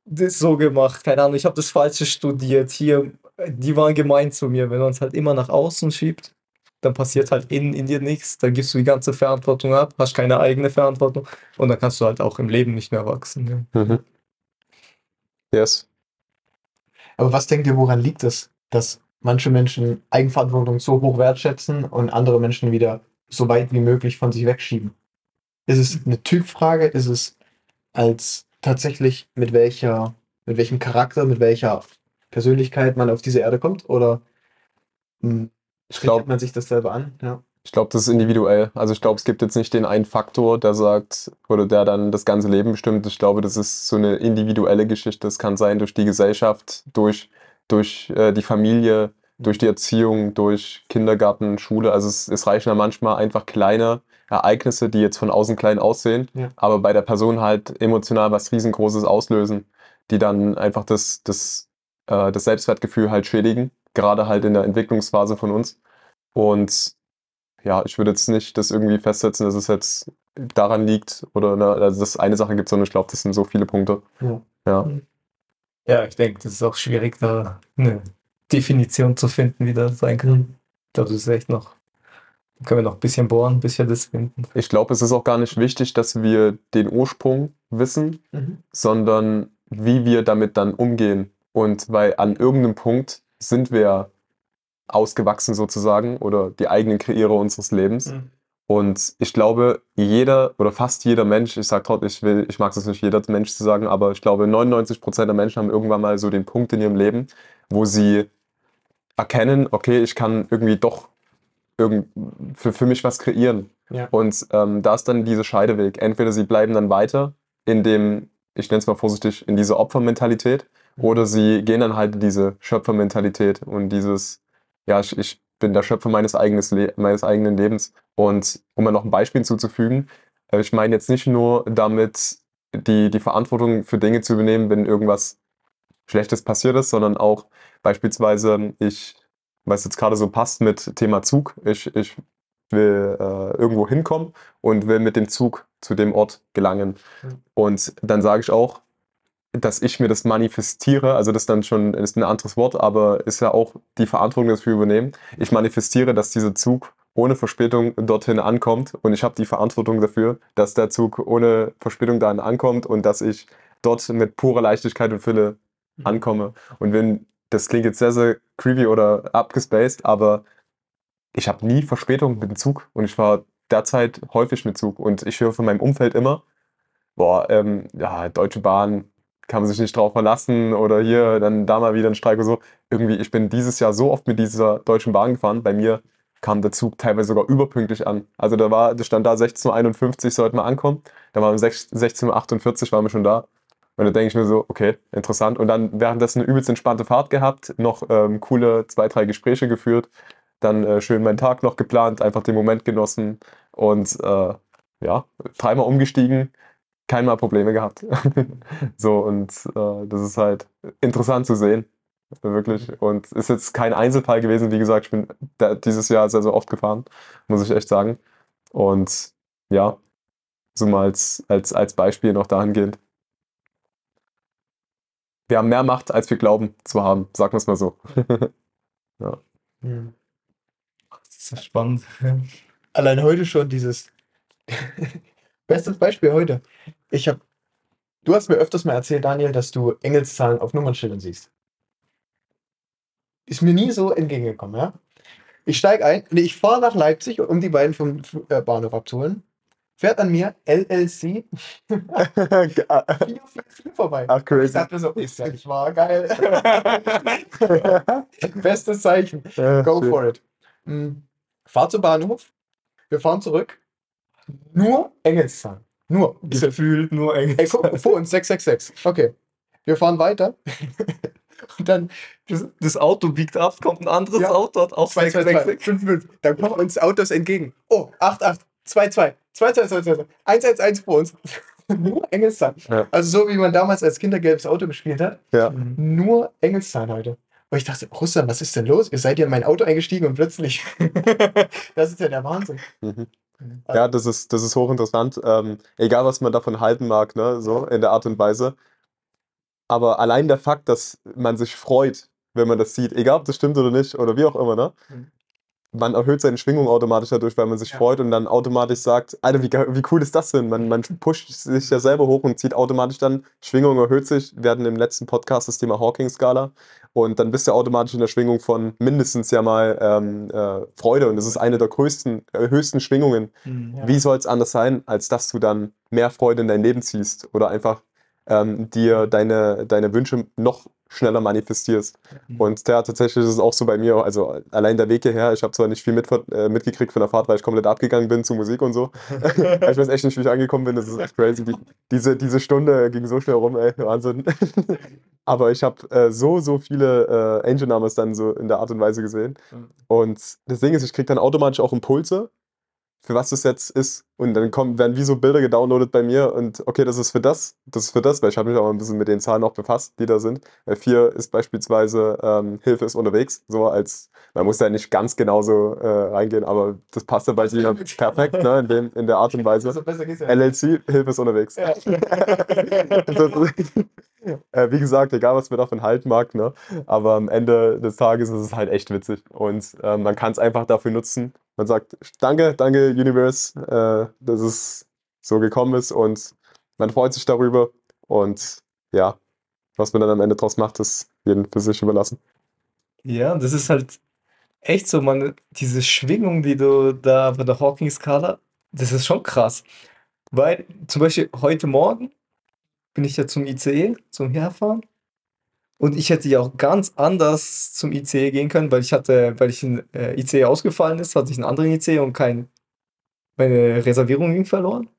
das so gemacht, keine Ahnung, ich habe das Falsche studiert, hier, die waren gemein zu mir. Wenn man es halt immer nach außen schiebt, dann passiert halt innen in dir nichts, dann gibst du die ganze Verantwortung ab, hast keine eigene Verantwortung und dann kannst du halt auch im Leben nicht mehr wachsen. Ja. Mhm. Yes. Aber was denkt ihr, woran liegt es, dass manche Menschen Eigenverantwortung so hoch wertschätzen und andere Menschen wieder so weit wie möglich von sich wegschieben? Ist es eine Typfrage? Ist es als tatsächlich mit welcher, mit welchem Charakter, mit welcher Persönlichkeit man auf diese Erde kommt? Oder hm, trainiert glaube, man sich das selber an? Ja. ich glaub, das ist individuell. Also ich glaube, es gibt jetzt nicht den einen Faktor, der sagt, oder der dann das ganze Leben bestimmt. Ich glaube, das ist so eine individuelle Geschichte. Das kann sein durch die Gesellschaft, durch, durch äh, die Familie, durch die Erziehung, durch Kindergarten, Schule. Also es, es reichen ja manchmal einfach kleine Ereignisse, die jetzt von außen klein aussehen, Ja. aber bei der Person halt emotional was riesengroßes auslösen, die dann einfach das, das, äh, das Selbstwertgefühl halt schädigen, gerade halt in der Entwicklungsphase von uns. Und ja, ich würde jetzt nicht das irgendwie festsetzen, dass es jetzt daran liegt oder ne, also dass es eine Sache gibt, sondern ich glaube, das sind so viele Punkte. Ja. Ja. Ja, ich denke, das ist auch schwierig, da eine Definition zu finden, wie das sein kann. Ich glaube, das ist echt noch, können wir noch ein bisschen bohren, bis wir das finden. Ich glaube, es ist auch gar nicht wichtig, dass wir den Ursprung wissen, Mhm. sondern wie wir damit dann umgehen. Und weil an irgendeinem Punkt sind wir ausgewachsen sozusagen oder die eigenen Kreierer unseres Lebens. Mhm. Und ich glaube, jeder oder fast jeder Mensch, ich sage trotzdem, ich will, ich mag es nicht jeder Mensch zu sagen, aber ich glaube, 99% der Menschen haben irgendwann mal so den Punkt in ihrem Leben, wo sie erkennen, okay, ich kann irgendwie doch irgend, für, für mich was kreieren. Ja. Und ähm, da ist dann dieser Scheideweg. Entweder sie bleiben dann weiter in dem, ich nenne es mal vorsichtig, in dieser Opfermentalität, oder sie gehen dann halt in diese Schöpfermentalität und dieses, ja, ich, ich bin der Schöpfer meines, eigenes Le meines eigenen Lebens. Und um mal noch ein Beispiel hinzuzufügen, äh, ich meine jetzt nicht nur damit, die, die Verantwortung für Dinge zu übernehmen, wenn irgendwas Schlechtes passiert ist, sondern auch beispielsweise, ich, was jetzt gerade so passt mit Thema Zug, ich, ich will äh, irgendwo hinkommen und will mit dem Zug zu dem Ort gelangen. Und dann sage ich auch, dass ich mir das manifestiere, also das ist dann schon ist ein anderes Wort, aber ist ja auch die Verantwortung dafür übernehmen. Ich manifestiere, dass dieser Zug ohne Verspätung dorthin ankommt und ich habe die Verantwortung dafür, dass der Zug ohne Verspätung dahin ankommt und dass ich dort mit purer Leichtigkeit und Fülle Mhm. ankomme. Und wenn, das klingt jetzt sehr, sehr creepy oder abgespaced, aber ich habe nie Verspätung mit dem Zug und ich war derzeit häufig mit Zug und ich höre von meinem Umfeld immer, boah, ähm, ja, Deutsche Bahn kann man sich nicht drauf verlassen oder hier dann da mal wieder ein Streik oder so. Irgendwie, ich bin dieses Jahr so oft mit dieser Deutschen Bahn gefahren, bei mir kam der Zug teilweise sogar überpünktlich an. Also da war, da stand da 16.51 Uhr sollten wir ankommen, da waren wir um 16.48 Uhr waren wir schon da. Und da denke ich mir so, okay, interessant. Und dann währenddessen eine übelst entspannte Fahrt gehabt, noch ähm, coole zwei, drei Gespräche geführt, dann äh, schön meinen Tag noch geplant, einfach den Moment genossen und äh, ja, dreimal umgestiegen, keinmal Probleme gehabt. so, und äh, das ist halt interessant zu sehen. Wirklich. Und ist jetzt kein Einzelfall gewesen. Wie gesagt, ich bin dieses Jahr sehr, sehr oft gefahren, muss ich echt sagen. Und ja, so mal als, als, als Beispiel noch dahingehend. Wir haben mehr Macht, als wir glauben zu haben, sagen wir es mal so. Mhm. Das ist so spannend. Allein heute schon dieses. Bestes Beispiel heute. Ich habe. Du hast mir öfters mal erzählt, Daniel, dass du Engelszahlen auf Nummernschildern siehst. Ist mir nie so entgegengekommen, ja? Ich steige ein, nee, ich fahre nach Leipzig, um die beiden vom äh, Bahnhof abzuholen. Fährt an mir LLC 444 vorbei. Ach, Ich crazy. dachte mir so, ist ja nicht wahr, geil. Bestes Zeichen. Go for it. Mhm. Fahr zum Bahnhof. Wir fahren zurück. Nur Engelszahlen. Nur. Gefühlt nur eng. Ey, guck, vor uns 666. Okay. Wir fahren weiter. Und dann Das, das Auto biegt ab, kommt ein anderes Ja. Auto, hat auch 222, 666. 55. Dann kommen uns Autos entgegen. Oh, 88, 22. 2, 2, 2, 2, 1, 1, 1 vor uns. Nur Engelszahn. Ja. Also so wie man damals als Kinder gelbes Auto gespielt hat. Ja. Nur Engelszahn heute. Und ich dachte, Russland, was ist denn los? Ihr seid ja in mein Auto eingestiegen und plötzlich. das ist ja der Wahnsinn. Mhm. Ja, das ist, das ist hochinteressant. Ähm, egal, was man davon halten mag, ne, so in der Art und Weise. Aber allein der Fakt, dass man sich freut, wenn man das sieht, egal ob das stimmt oder nicht, oder wie auch immer, ne? Mhm. Man erhöht seine Schwingung automatisch dadurch, weil man sich Ja. freut und dann automatisch sagt, Alter, wie, wie cool ist das denn? Man, man pusht sich ja selber hoch und zieht automatisch dann, Schwingung erhöht sich. Wir hatten im letzten Podcast das Thema Hawking-Skala und dann bist du automatisch in der Schwingung von mindestens ja mal ähm, äh, Freude und das ist eine der größten, äh, höchsten Schwingungen Mhm. Ja. wie soll es anders sein, als dass du dann mehr Freude in dein Leben ziehst oder einfach ähm, dir deine, deine Wünsche noch schneller manifestierst. Mhm. Und ja, tatsächlich ist es auch so bei mir, also allein der Weg hierher, ich habe zwar nicht viel mit, äh, mitgekriegt von der Fahrt, weil ich komplett abgegangen bin zu Musik und so. ich weiß echt nicht, wie ich angekommen bin, das ist echt crazy. Die, diese, diese Stunde ging so schnell rum, ey, Wahnsinn. Aber ich habe äh, so, so viele äh, Angel-Namas dann so in der Art und Weise gesehen. Mhm. Und das Ding ist, ich kriege dann automatisch auch Impulse, für was das jetzt ist. Und dann kommen, werden wie so Bilder gedownloadet bei mir und okay, das ist für das, das ist für das, weil ich habe mich auch ein bisschen mit den Zahlen auch befasst, die da sind. Weil 4 ist beispielsweise ähm, Hilfe ist unterwegs, so als, man muss da nicht ganz genauso äh, reingehen, aber das passt ja bei dir perfekt, ne, in, dem, in der Art und Weise. Also ja. LLC, Hilfe ist unterwegs. Ja. Äh, wie gesagt, egal was man davon halten mag, ne? aber am Ende des Tages ist es halt echt witzig und äh, man kann es einfach dafür nutzen. Man sagt, danke, danke Universe, äh, dass es so gekommen ist und man freut sich darüber und ja, was man dann am Ende draus macht, ist jedem für sich überlassen. Ja, das ist halt echt so, man, diese Schwingung, die du da bei der Hawking-Skala, das ist schon krass. Weil zum Beispiel heute Morgen bin ich ja zum ICE, zum Herfahren. Und ich hätte ja auch ganz anders zum ICE gehen können, weil ich hatte, weil ich ein äh, ICE ausgefallen ist, hatte ich einen anderen ICE und kein, meine Reservierung ging verloren.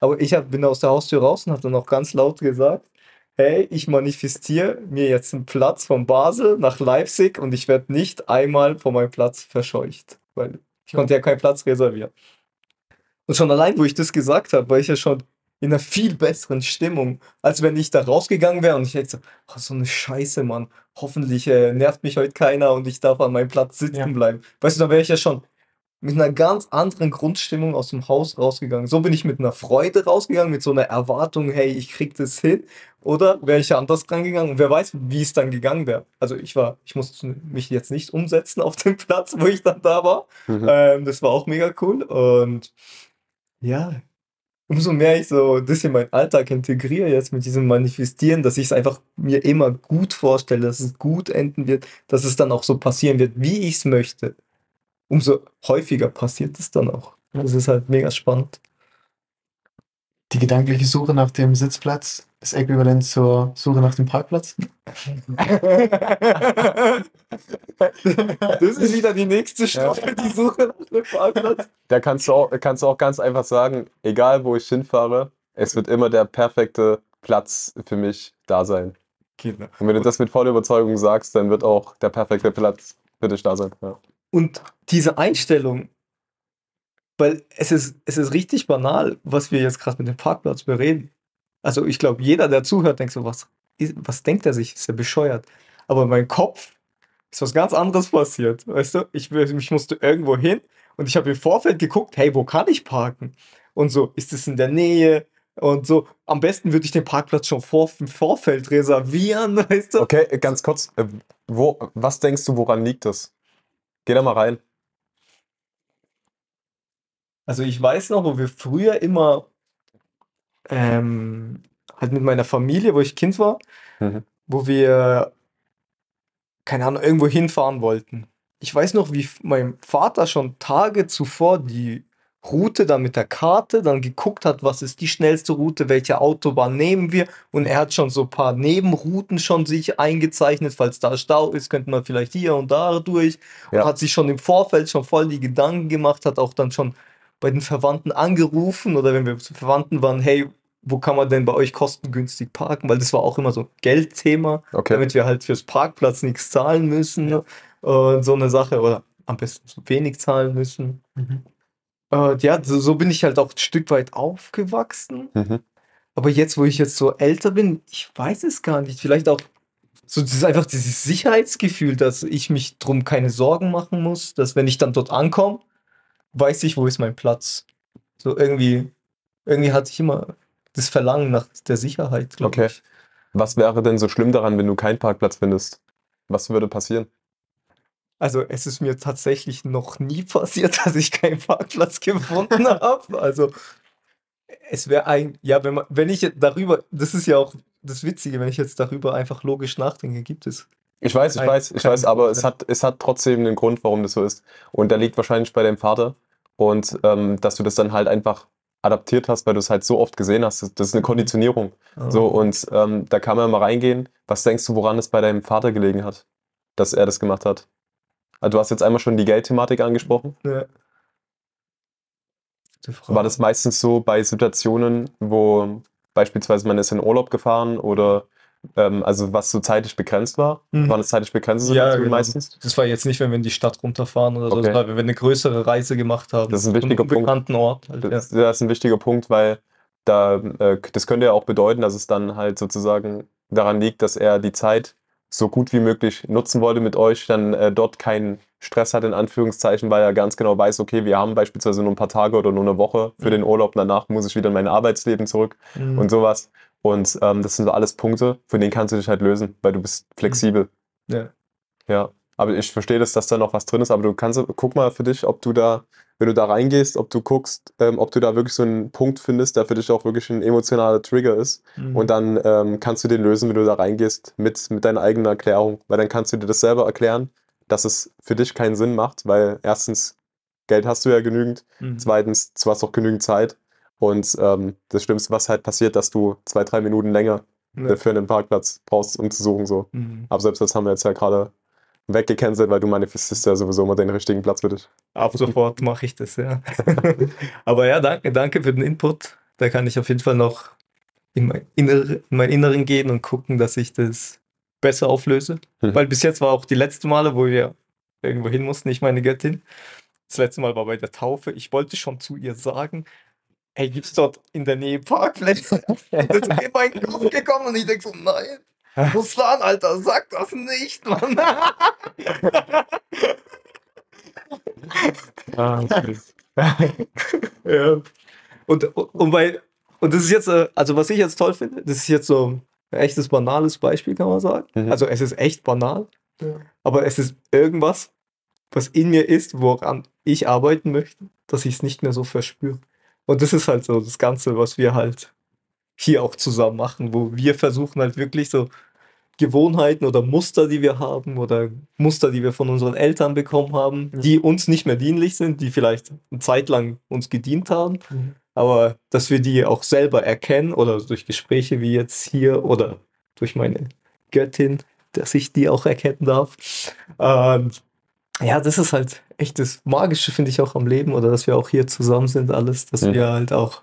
Aber ich hab, bin aus der Haustür raus und habe dann auch ganz laut gesagt, hey, ich manifestiere mir jetzt einen Platz von Basel nach Leipzig und ich werde nicht einmal von meinem Platz verscheucht, weil ich konnte ja keinen Platz reservieren. Und schon allein, wo ich das gesagt habe, war ich ja schon in einer viel besseren Stimmung, als wenn ich da rausgegangen wäre und ich hätte so, oh, so eine Scheiße, Mann. Hoffentlich äh, nervt mich heute keiner und ich darf an meinem Platz sitzen Ja. bleiben. Weißt du, da wäre ich ja schon mit einer ganz anderen Grundstimmung aus dem Haus rausgegangen. So bin ich mit einer Freude rausgegangen, mit so einer Erwartung, hey, ich krieg das hin. Oder wäre ich ja anders rangegangen und wer weiß, wie es dann gegangen wäre. Also ich war, ich musste mich jetzt nicht umsetzen auf dem Platz, wo ich dann da war. Mhm. Ähm, das war auch mega cool. Und ja, umso mehr ich so das in meinen Alltag integriere jetzt mit diesem Manifestieren, dass ich es einfach mir immer gut vorstelle, dass es gut enden wird, dass es dann auch so passieren wird, wie ich es möchte. Umso häufiger passiert es dann auch. Das ist halt mega spannend. Die gedankliche Suche nach dem Sitzplatz ist äquivalent zur Suche nach dem Parkplatz. Das ist wieder die nächste Stufe, die Suche nach dem Parkplatz. Da kannst du, auch, kannst du auch ganz einfach sagen, egal wo ich hinfahre, es wird immer der perfekte Platz für mich da sein. Genau. Und wenn du das mit voller Überzeugung sagst, dann wird auch der perfekte Platz für dich da sein. Ja. Und diese Einstellung, weil es ist, es ist richtig banal, was wir jetzt gerade mit dem Parkplatz bereden. Also ich glaube, jeder, der zuhört, denkt so, was, was denkt er sich? Ist er bescheuert? Aber in meinem Kopf ist was ganz anderes passiert. Weißt du, ich, ich musste irgendwo hin und ich habe im Vorfeld geguckt, hey, wo kann ich parken? Und so, ist es in der Nähe? Und so, am besten würde ich den Parkplatz schon vor, im Vorfeld reservieren, weißt du? Okay, ganz kurz, äh, wo, was denkst du, woran liegt das? Geh da mal rein. Also ich weiß noch, wo wir früher immer ähm, halt mit meiner Familie, wo ich Kind war, Mhm. wo wir, keine Ahnung, irgendwo hinfahren wollten. Ich weiß noch, wie mein Vater schon Tage zuvor die Route dann mit der Karte dann geguckt hat, was ist die schnellste Route, welche Autobahn nehmen wir und er hat schon so ein paar Nebenrouten schon sich eingezeichnet, falls da Stau ist, könnte man vielleicht hier und da durch Ja. und hat sich schon im Vorfeld schon voll die Gedanken gemacht, hat auch dann schon bei den Verwandten angerufen oder wenn wir zu Verwandten waren, hey, wo kann man denn bei euch kostengünstig parken? Weil das war auch immer so ein Geldthema, Okay. damit wir halt fürs Parkplatz nichts zahlen müssen ne? und so eine Sache oder am besten so wenig zahlen müssen. Mhm. Äh, ja, so, so bin ich halt auch ein Stück weit aufgewachsen. Mhm. Aber jetzt, wo ich jetzt so älter bin, ich weiß es gar nicht. Vielleicht auch so dieses einfach dieses Sicherheitsgefühl, dass ich mich drum keine Sorgen machen muss, dass wenn ich dann dort ankomme, weiß ich, wo ist mein Platz. So irgendwie, irgendwie hatte ich immer das Verlangen nach der Sicherheit, glaube Okay. ich. Was wäre denn so schlimm daran, wenn du keinen Parkplatz findest? Was würde passieren? Also es ist mir tatsächlich noch nie passiert, dass ich keinen Parkplatz gefunden habe. Also es wäre ein, ja, wenn man, wenn ich darüber, das ist ja auch das Witzige, wenn ich jetzt darüber einfach logisch nachdenke, gibt es. Ich weiß, ich weiß, ich weiß, aber es hat, es hat trotzdem einen Grund, warum das so ist. Und der liegt wahrscheinlich bei deinem Vater. Und ähm, dass du das dann halt einfach adaptiert hast, weil du es halt so oft gesehen hast. Das ist eine Konditionierung. So, und ähm, da kann man mal reingehen. Was denkst du, woran es bei deinem Vater gelegen hat, dass er das gemacht hat? Also, du hast jetzt einmal schon die Geldthematik angesprochen. Ja. War das meistens so bei Situationen, wo beispielsweise man ist in Urlaub gefahren oder ähm, also was so zeitlich begrenzt war? Mhm. Waren das zeitlich begrenzte Ja, Situationen genau. meistens? Das war jetzt nicht, wenn wir in die Stadt runterfahren oder so, Okay. sondern wenn wir eine größere Reise gemacht haben. Das ist ein wichtiger Punkt. unbekannten Ort. Halt, ja. Das, das ist ein wichtiger Punkt, weil da, äh, das könnte ja auch bedeuten, dass es dann halt sozusagen daran liegt, dass er die Zeit so gut wie möglich nutzen wollte mit euch, dann äh, dort keinen Stress hat, in Anführungszeichen, weil er ganz genau weiß, okay, wir haben beispielsweise nur ein paar Tage oder nur eine Woche für Mhm. den Urlaub, danach muss ich wieder in mein Arbeitsleben zurück Mhm. und sowas. Und ähm, das sind so alles Punkte, von denen kannst du dich halt lösen, weil du bist flexibel. ja. Ja, aber ich verstehe das, dass da noch was drin ist, aber du kannst, guck mal für dich, ob du da, wenn du da reingehst, ob du guckst, ähm, ob du da wirklich so einen Punkt findest, der für dich auch wirklich ein emotionaler Trigger ist. Mhm. Und dann ähm, kannst du den lösen, wenn du da reingehst, mit, mit deiner eigenen Erklärung. Weil dann kannst du dir das selber erklären, dass es für dich keinen Sinn macht, weil erstens, Geld hast du ja genügend, Mhm. zweitens, du hast auch genügend Zeit. Und ähm, das Schlimmste, was halt passiert, dass du zwei, drei Minuten länger Ja. für einen Parkplatz brauchst, um zu suchen. So. Mhm. Aber selbst das haben wir jetzt ja gerade weggecancelt, weil du manifestierst ja sowieso immer den richtigen Platz für dich. Ab sofort mache ich das, ja. Aber ja, danke, danke für den Input. Da kann ich auf jeden Fall noch in mein, Innere, in mein Inneren gehen und gucken, dass ich das besser auflöse. Mhm. Weil bis jetzt war auch die letzte Male, wo wir irgendwo hin mussten, ich meine Göttin. Das letzte Mal war bei der Taufe. Ich wollte schon zu ihr sagen, hey, gibt's dort in der Nähe Parkplätze? Und das ist in meinen Kopf gekommen und ich denke so, nein. Ruslan, Alter, sag das nicht, Mann. ja. Und, und, bei, und das ist jetzt, äh, also was ich jetzt toll finde, das ist jetzt so ein echtes banales Beispiel, kann man sagen. Mhm. Also es ist echt banal, Ja. aber es ist irgendwas, was in mir ist, woran ich arbeiten möchte, dass ich es nicht mehr so verspüre. Und das ist halt so das Ganze, was wir halt hier auch zusammen machen, wo wir versuchen halt wirklich so Gewohnheiten oder Muster, die wir haben oder Muster, die wir von unseren Eltern bekommen haben, Mhm. die uns nicht mehr dienlich sind, die vielleicht eine Zeit lang uns gedient haben, Mhm. aber dass wir die auch selber erkennen oder durch Gespräche wie jetzt hier oder durch meine Göttin, dass ich die auch erkennen darf. Und ja, das ist halt echt das Magische, finde ich auch am Leben oder dass wir auch hier zusammen sind, alles, dass Mhm. wir halt auch.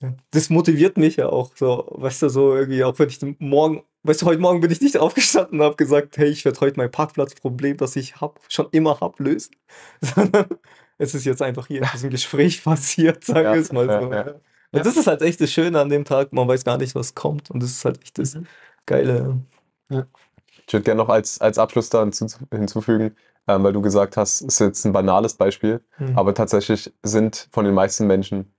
ja, Das motiviert mich ja auch so, weißt du, so irgendwie, auch wenn ich morgen, weißt du, heute Morgen bin ich nicht aufgestanden und habe gesagt, hey, ich werde heute mein Parkplatzproblem, das ich hab, schon immer hab, lösen. Sondern es ist jetzt einfach hier in diesem Gespräch passiert, sagen Ja, wir es mal ja, so. ja. ja. Und das ist halt echt das Schöne an dem Tag, man weiß gar nicht, was kommt. Und das ist halt echt das Mhm. Geile. Ich würde gerne noch als, als Abschluss da hinzu, hinzufügen, ähm, weil du gesagt hast, es ist jetzt ein banales Beispiel, Mhm. aber tatsächlich sind von den meisten Menschen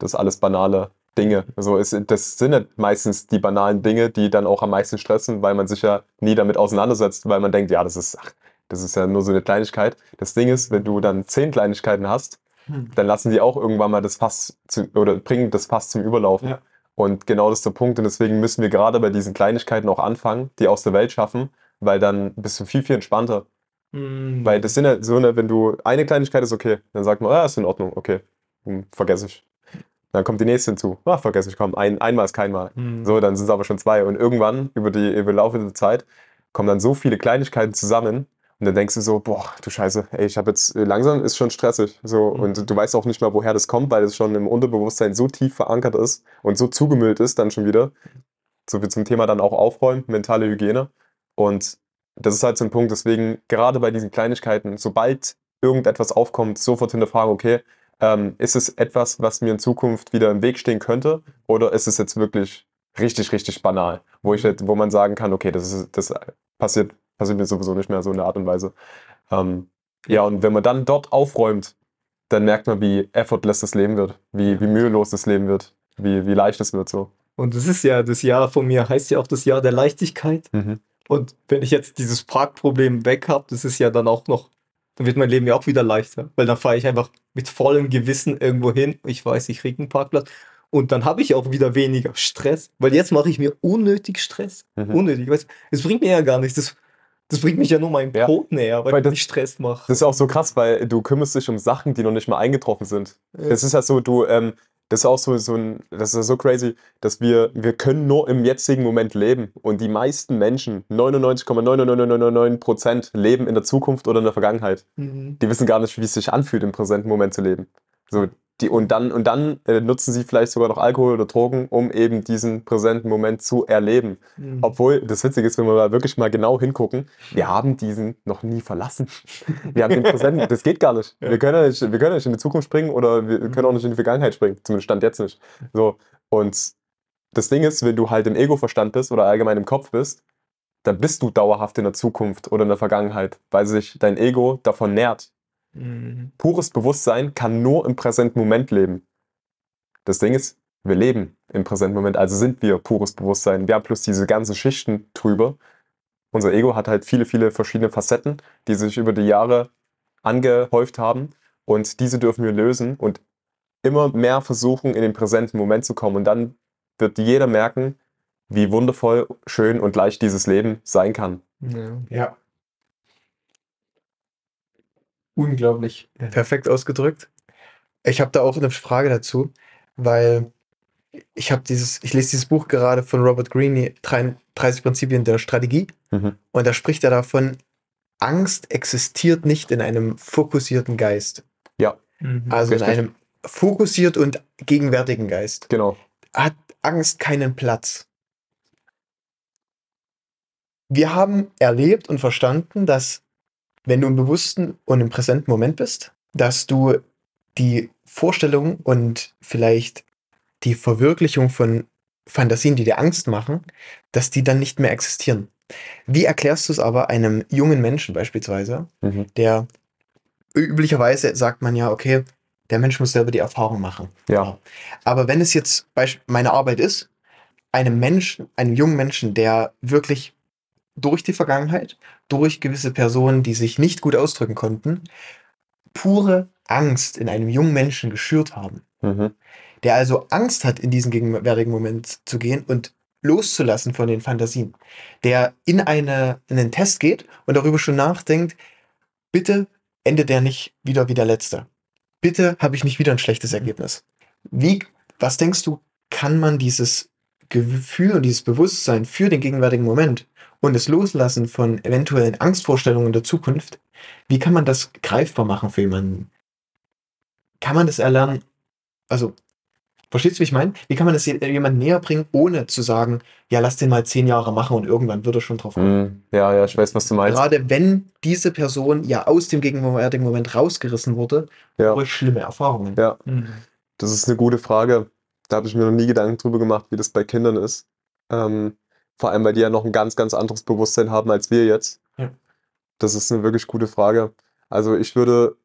das alles banale Dinge. Also es, das sind ja meistens die banalen Dinge, die dann auch am meisten stressen, weil man sich ja nie damit auseinandersetzt, weil man denkt, ja, das ist, ach, das ist ja nur so eine Kleinigkeit. Das Ding ist, wenn du dann zehn Kleinigkeiten hast, Hm. dann lassen die auch irgendwann mal das Fass zu, oder bringen das Fass zum Überlaufen. Ja. Und genau das ist der Punkt. Und deswegen müssen wir gerade bei diesen Kleinigkeiten auch anfangen, die aus der Welt schaffen, weil dann bist du viel, viel entspannter. Mhm. Weil das sind ja so eine, wenn du eine Kleinigkeit ist okay, dann sagt man, ah, ist in Ordnung, okay, hm, vergesse ich. Dann kommt die nächste hinzu, ah, vergesse ich, komm, ein, einmal ist kein Mal. Mhm. So, dann sind es aber schon zwei. Und irgendwann, über die über den Laufe der Zeit, kommen dann so viele Kleinigkeiten zusammen. Und dann denkst du so, boah, du Scheiße, ey, ich habe jetzt, äh, langsam ist schon stressig. So, Mhm. und du weißt auch nicht mal, woher das kommt, weil das schon im Unterbewusstsein so tief verankert ist und so zugemüllt ist dann schon wieder. So wie zum Thema dann auch aufräumen, mentale Hygiene. Und das ist halt so ein Punkt, deswegen gerade bei diesen Kleinigkeiten, sobald irgendetwas aufkommt, sofort hinterfragen, okay, ähm, ist es etwas, was mir in Zukunft wieder im Weg stehen könnte? Oder ist es jetzt wirklich richtig, richtig banal, wo, ich, jetzt- wo man sagen kann, okay, das, ist, das passiert, passiert mir sowieso nicht mehr so in der Art und Weise. Ähm, ja, und wenn man dann dort aufräumt, dann merkt man, wie effortless das Leben wird, wie, wie mühelos das Leben wird, wie, wie leicht es wird so. Und das ist ja, das Jahr von mir heißt ja auch das Jahr der Leichtigkeit. Mhm. Und wenn ich jetzt dieses Parkproblem weg habe, das ist ja dann auch noch, dann wird mein Leben ja auch wieder leichter. Weil dann fahre ich einfach mit vollem Gewissen irgendwo hin. Ich weiß, ich kriege einen Parkplatz. Und dann habe ich auch wieder weniger Stress. Weil jetzt mache ich mir unnötig Stress. Mhm. Unnötig. Weißt, das bringt mir ja gar nichts. Das, das bringt mich ja nur meinem Ja. Tod näher, weil, Weil ich das- mich Stress mache. Das ist auch so krass, weil du kümmerst dich um Sachen, die noch nicht mal eingetroffen sind. Das ist ja so, du, ähm, das ist auch so, so ein, das ist so crazy, dass wir, wir können nur im jetzigen Moment leben. Und die meisten Menschen, 99,99999 Prozent, leben in der Zukunft oder in der Vergangenheit. Mhm. Die wissen gar nicht, wie es sich anfühlt, im präsenten Moment zu leben. So, die, und dann, und dann äh, nutzen sie vielleicht sogar noch Alkohol oder Drogen, um eben diesen präsenten Moment zu erleben. Mhm. Obwohl, das Witzige ist, wenn wir mal wirklich mal genau hingucken, wir haben diesen noch nie verlassen. Wir haben den Präsenten, das geht gar nicht. Ja. Wir, können ja nicht. wir können nicht in die Zukunft springen oder wir können auch nicht in die Vergangenheit springen. Zumindest stand jetzt nicht. So, und das Ding ist, wenn du halt im Ego-Verstand bist oder allgemein im Kopf bist, dann bist du dauerhaft in der Zukunft oder in der Vergangenheit, weil sich dein Ego davon nährt. Mhm. Pures Bewusstsein kann nur im präsenten Moment leben. Das Ding ist, wir leben im präsenten Moment, also sind wir pures Bewusstsein. Wir haben plus diese ganzen Schichten drüber. Unser Ego hat halt viele, viele verschiedene Facetten, die sich über die Jahre angehäuft haben. Und diese dürfen wir lösen und immer mehr versuchen, in den präsenten Moment zu kommen. Und dann wird jeder merken, wie wundervoll, schön und leicht dieses Leben sein kann. Ja. Ja. Unglaublich. Ja. Perfekt ausgedrückt. Ich habe da auch eine Frage dazu, weil ich habe dieses, ich lese dieses Buch gerade von Robert Greene, 33 Prinzipien der Strategie, Mhm. und da spricht er davon, Angst existiert nicht in einem fokussierten Geist. Mhm. Also Richtig. in einem fokussiert und gegenwärtigen Geist. Genau. Hat Angst keinen Platz. Wir haben erlebt und verstanden, dass wenn du im bewussten und im präsenten Moment bist, dass du die Vorstellung und vielleicht die Verwirklichung von Fantasien, die dir Angst machen, dass die dann nicht mehr existieren. Wie erklärst du es aber einem jungen Menschen beispielsweise, Mhm. der üblicherweise sagt man ja, okay, der Mensch muss selber die Erfahrung machen. Ja. Aber wenn es jetzt meine Arbeit ist, einem Menschen, einem jungen Menschen, der wirklich durch die Vergangenheit, durch gewisse Personen, die sich nicht gut ausdrücken konnten, pure Angst in einem jungen Menschen geschürt haben, Mhm. der also Angst hat, in diesen gegenwärtigen Moment zu gehen und loszulassen von den Fantasien, der in, eine, in einen Test geht und darüber schon nachdenkt, bitte endet der nicht wieder wie der letzte. Bitte habe ich nicht wieder ein schlechtes Ergebnis. Wie, was denkst du, kann man dieses Gefühl und dieses Bewusstsein für den gegenwärtigen Moment und das Loslassen von eventuellen Angstvorstellungen der Zukunft, wie kann man das greifbar machen für jemanden? Kann man das erlernen? Also, verstehst du, wie ich meine? Wie kann man das je- jemandem näher bringen, ohne zu sagen, ja, lass den mal zehn Jahre machen und irgendwann wird er schon drauf kommen? Mhm. Ja, ja, ich weiß, was du meinst. Gerade wenn diese Person ja aus dem gegenwärtigen Moment rausgerissen wurde, Ja. durch schlimme Erfahrungen. Ja. Mhm. Das ist eine gute Frage. Da habe ich mir noch nie Gedanken drüber gemacht, wie das bei Kindern ist. Ähm, vor allem, weil die ja noch ein ganz, ganz anderes Bewusstsein haben als wir jetzt. Ja. Das ist eine wirklich gute Frage. Also ich würde,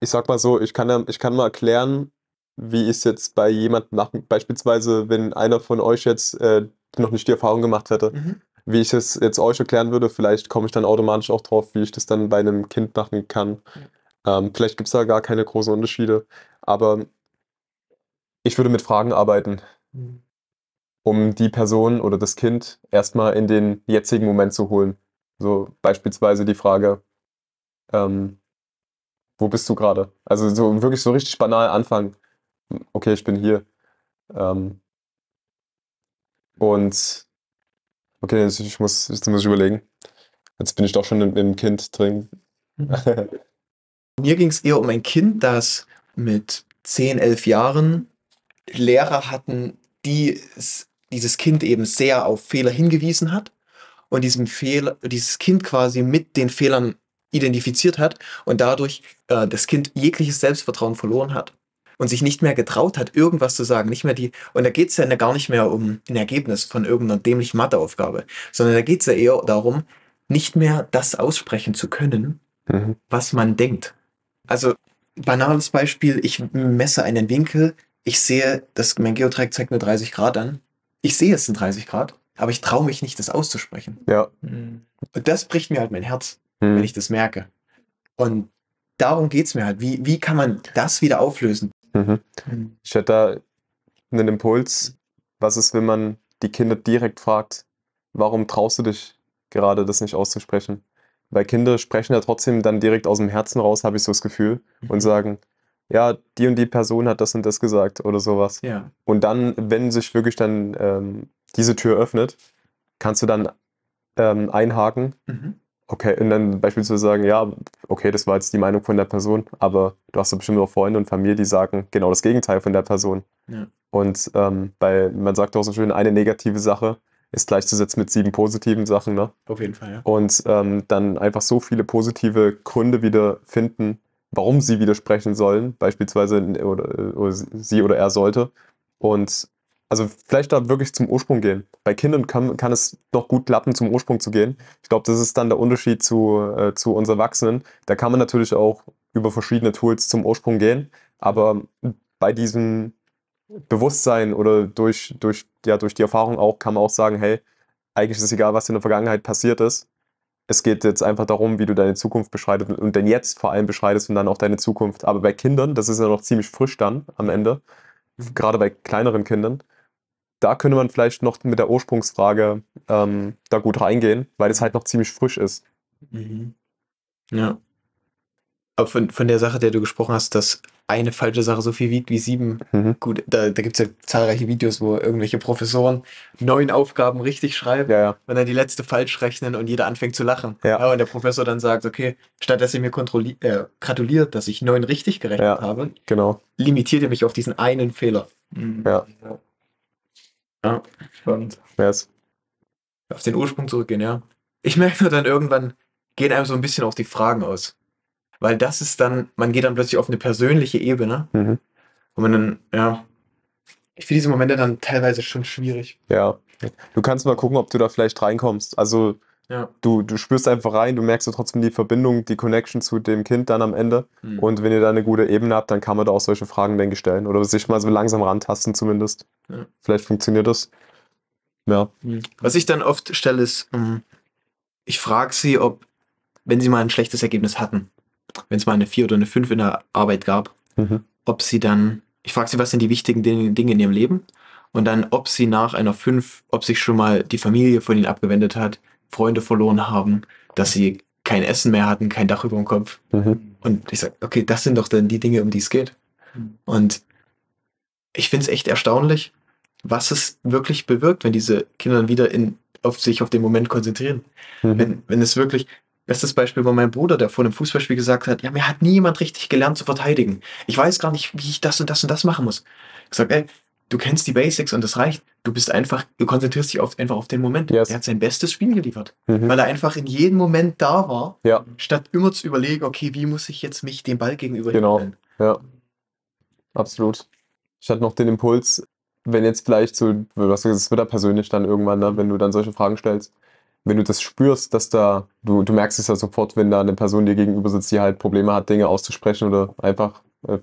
ich sag mal so, ich kann, ja, ich kann mal erklären, wie ich es jetzt bei jemandem machen, beispielsweise, wenn einer von euch jetzt äh, noch nicht die Erfahrung gemacht hätte, Mhm. wie ich es jetzt euch erklären würde, vielleicht komme ich dann automatisch auch drauf, wie ich das dann bei einem Kind machen kann. Ähm, vielleicht gibt es da gar keine großen Unterschiede. Aber ich würde mit Fragen arbeiten, Mhm. Um die Person oder das Kind erstmal in den jetzigen Moment zu holen. So beispielsweise die Frage, ähm, wo bist du gerade? Also so wirklich so richtig banal anfangen. Okay, ich bin hier. Ähm, und okay, jetzt, ich muss, jetzt muss ich überlegen. Jetzt bin ich doch schon im, Kind drin. Mir ging es eher um ein Kind, das mit 10, 11 Jahren Lehrer hatten, die es, dieses Kind eben sehr auf Fehler hingewiesen hat und diesem Fehler, dieses Kind quasi mit den Fehlern identifiziert hat und dadurch äh, das Kind jegliches Selbstvertrauen verloren hat. und sich nicht mehr getraut hat, irgendwas zu sagen. Nicht mehr die, und da geht's ja gar nicht mehr um ein Ergebnis von irgendeiner dämlichen Matheaufgabe, sondern da geht's ja eher darum, nicht mehr das aussprechen zu können, Mhm. was man denkt. Also, banales Beispiel, ich messe einen Winkel, ich sehe, das, mein Geodreieck zeigt nur 30 Grad an. Ich sehe es in 30 Grad, aber ich traue mich nicht, das auszusprechen. Ja. Mhm. Und das bricht mir halt mein Herz, Mhm. wenn ich das merke. Und darum geht's mir halt. Wie, wie kann man das wieder auflösen? Mhm. Mhm. Ich hätte da einen Impuls. Was ist, wenn man die Kinder direkt fragt, warum traust du dich gerade, das nicht auszusprechen? Weil Kinder sprechen ja trotzdem dann direkt aus dem Herzen raus, habe ich so das Gefühl, und Mhm. sagen, ja, die und die Person hat das und das gesagt oder sowas. Ja. Und dann, wenn sich wirklich dann ähm, diese Tür öffnet, kannst du dann ähm, einhaken Mhm. Okay, und dann beispielsweise sagen, ja, okay, das war jetzt die Meinung von der Person, aber du hast ja bestimmt auch Freunde und Familie, die sagen genau das Gegenteil von der Person. Ja. Und ähm, weil man sagt auch so schön, eine negative Sache ist gleichzusetzen mit sieben positiven Sachen, ne? Auf jeden Fall, ja. Und ähm, dann einfach so viele positive Gründe wieder finden, warum sie widersprechen sollen, beispielsweise oder, oder sie oder er sollte. Und also vielleicht da wirklich zum Ursprung gehen. Bei Kindern kann, kann es noch gut klappen, zum Ursprung zu gehen. Ich glaube, das ist dann der Unterschied zu, äh, zu uns Erwachsenen. Da kann man natürlich auch über verschiedene Tools zum Ursprung gehen, aber bei diesem Bewusstsein oder durch, durch, ja, durch die Erfahrung auch kann man auch sagen, hey, eigentlich ist es egal, was in der Vergangenheit passiert ist. Es geht jetzt einfach darum, wie du deine Zukunft beschreitest und dein Jetzt vor allem beschreitest und dann auch deine Zukunft. Aber bei Kindern, das ist ja noch ziemlich frisch dann am Ende, gerade bei kleineren Kindern, da könnte man vielleicht noch mit der Ursprungsfrage ähm, da gut reingehen, weil es halt noch ziemlich frisch ist. Mhm. Ja. Aber von, von der Sache, der du gesprochen hast, dass eine falsche Sache so viel wiegt wie sieben, Mhm. gut, da, da gibt es ja zahlreiche Videos, wo irgendwelche Professoren neun Aufgaben richtig schreiben Ja, ja. und dann die letzte falsch rechnen und jeder anfängt zu lachen. Ja. und der Professor dann sagt, okay, statt dass ihr mir kontrolli- äh, gratuliert, dass ich neun richtig gerechnet Ja. habe, Genau. limitiert ihr mich auf diesen einen Fehler. Mhm. Ja. Ja. Spannend. Yes. Auf den Ursprung zurückgehen, ja. Ich merke nur dann irgendwann, gehen einem so ein bisschen auf die Fragen aus. Weil das ist dann, man geht dann plötzlich auf eine persönliche Ebene, Mhm. wo man dann, ja, ich finde diese Momente dann teilweise schon schwierig. Ja. Du kannst mal gucken, ob du da vielleicht reinkommst. Also Ja. du, du spürst einfach rein, du merkst ja trotzdem die Verbindung, die Connection zu dem Kind dann am Ende. Hm. Und wenn ihr da eine gute Ebene habt, dann kann man da auch solche Fragen, denke ich, stellen. Oder sich mal so langsam rantasten zumindest. Ja. Vielleicht funktioniert das. Ja. Was ich dann oft stelle, ist, ähm, ich frage sie, ob, wenn sie mal ein schlechtes Ergebnis hatten, wenn es mal eine 4 oder eine 5 in der Arbeit gab, Mhm. ob sie dann, ich frage sie, was sind die wichtigen Dinge, in ihrem Leben und dann, ob sie nach einer 5, ob sich schon mal die Familie von ihnen abgewendet hat, Freunde verloren haben, dass sie kein Essen mehr hatten, kein Dach über dem Kopf. Mhm. Und ich sage, okay, das sind doch dann die Dinge, um die es geht. Mhm. Und ich finde es echt erstaunlich, was es wirklich bewirkt, wenn diese Kinder dann wieder in, auf sich auf den Moment konzentrieren. Mhm. Wenn, wenn es wirklich, bestes Beispiel war mein Bruder, der vor einem Fußballspiel gesagt hat, ja, mir hat niemand richtig gelernt zu verteidigen. Ich weiß gar nicht, wie ich das und das und das machen muss. Ich sag, ey, du kennst die Basics und das reicht. Du bist einfach, du konzentrierst dich auf, einfach auf den Moment. Yes. Er hat sein bestes Spiel geliefert, Mhm. weil er einfach in jedem Moment da war, Ja, statt immer zu überlegen, okay, wie muss ich jetzt mich dem Ball gegenüber Genau. stellen? ja. Absolut. Ich hatte noch den Impuls, wenn jetzt vielleicht so, du hast gesagt, es wird da persönlich dann irgendwann, ne, wenn du dann solche Fragen stellst, wenn du das spürst, dass da, du, du merkst es ja sofort, wenn da eine Person dir gegenüber sitzt, die halt Probleme hat, Dinge auszusprechen oder einfach, äh,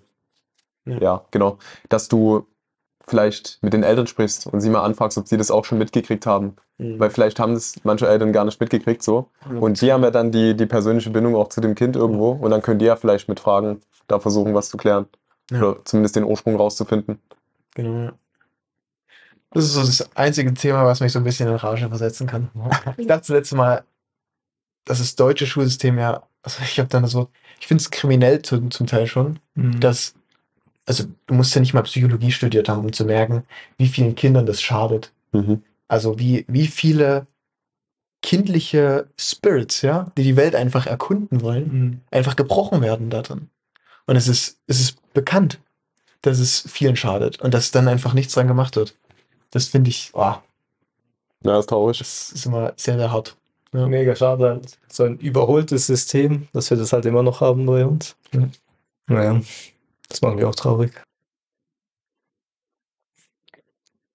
Ja. ja. genau, dass du vielleicht mit den Eltern sprichst und sie mal anfragst, ob sie das auch schon mitgekriegt haben. Mhm. Weil vielleicht haben das manche Eltern gar nicht mitgekriegt so. Und die haben ja dann die, die persönliche Bindung auch zu dem Kind irgendwo und dann können die ja vielleicht mit Fragen da versuchen, was zu klären. Ja. Oder zumindest den Ursprung rauszufinden. Genau. ja. Das ist so das einzige Thema, was mich so ein bisschen in Rage versetzen kann. Ich dachte das letzte Mal, dass das deutsche Schulsystem ja, also ich habe dann das Wort, ich finde es kriminell zum, zum Teil schon, Mhm. dass, also du musst ja nicht mal Psychologie studiert haben, um zu merken, wie vielen Kindern das schadet. Mhm. Also wie, wie viele kindliche Spirits, ja, die die Welt einfach erkunden wollen, Mhm. einfach gebrochen werden da drin. Und es ist, es ist bekannt, dass es vielen schadet und dass dann einfach nichts dran gemacht wird das finde ich, oh. Ja, ist traurig. Das ist immer sehr, sehr hart. Ja. Mega schade. So ein überholtes System, dass wir das halt immer noch haben bei uns. Ja. Naja, das macht mich auch traurig.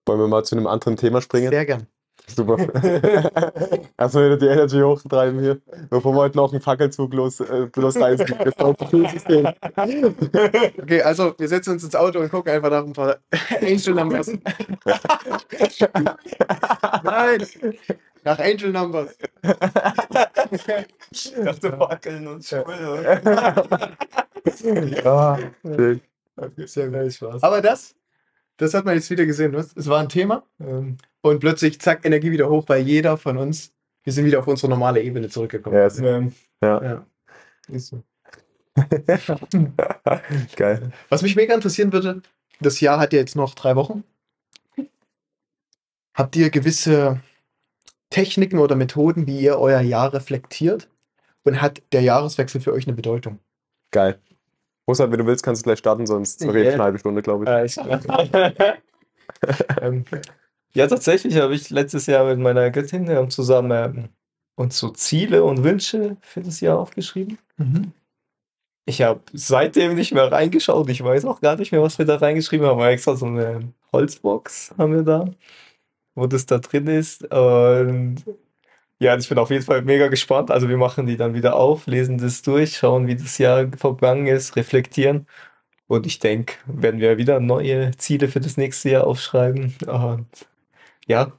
Wollen wir mal zu einem anderen Thema springen? Sehr gern. Super. Erstmal wieder die Energy hochtreiben hier, bevor wir heute noch einen Fackelzug los, äh, losreißen. Okay, also wir setzen uns ins Auto und gucken einfach nach ein paar Angel Numbers. Nein! Nach Angel Numbers. Ich dachte, wackeln und schwul. ja, schön. Sehr gut. Ja, Spaß. Aber das, das hat man jetzt wieder gesehen. Was? Es war ein Thema Ähm, und plötzlich zack, Energie wieder hoch, weil jeder von uns, wir sind wieder auf unsere normale Ebene zurückgekommen. Ja, ist, ähm, ja. Ja. Ist so. geil. Was mich mega interessieren würde, das Jahr hat ja jetzt noch drei Wochen. Habt ihr gewisse Techniken oder Methoden, wie ihr euer Jahr reflektiert? Und hat der Jahreswechsel für euch eine Bedeutung? Geil. Rosa, wenn du willst, kannst du gleich starten, sonst Ja. rede ich eine halbe Stunde, glaube ich. ich ähm, ja, tatsächlich habe ich letztes Jahr mit meiner Göttin zusammen ähm, uns so Ziele und Wünsche für das Jahr aufgeschrieben. Ich habe seitdem nicht mehr reingeschaut. Ich weiß auch gar nicht mehr, was wir da reingeschrieben haben. Extra so eine Holzbox haben wir da, wo das da drin ist. Und ja, ich bin auf jeden Fall mega gespannt. Also wir machen die dann wieder auf, lesen das durch, schauen, wie das Jahr vergangen ist, reflektieren. Und ich denke, werden wir wieder neue Ziele für das nächste Jahr aufschreiben. Und ja,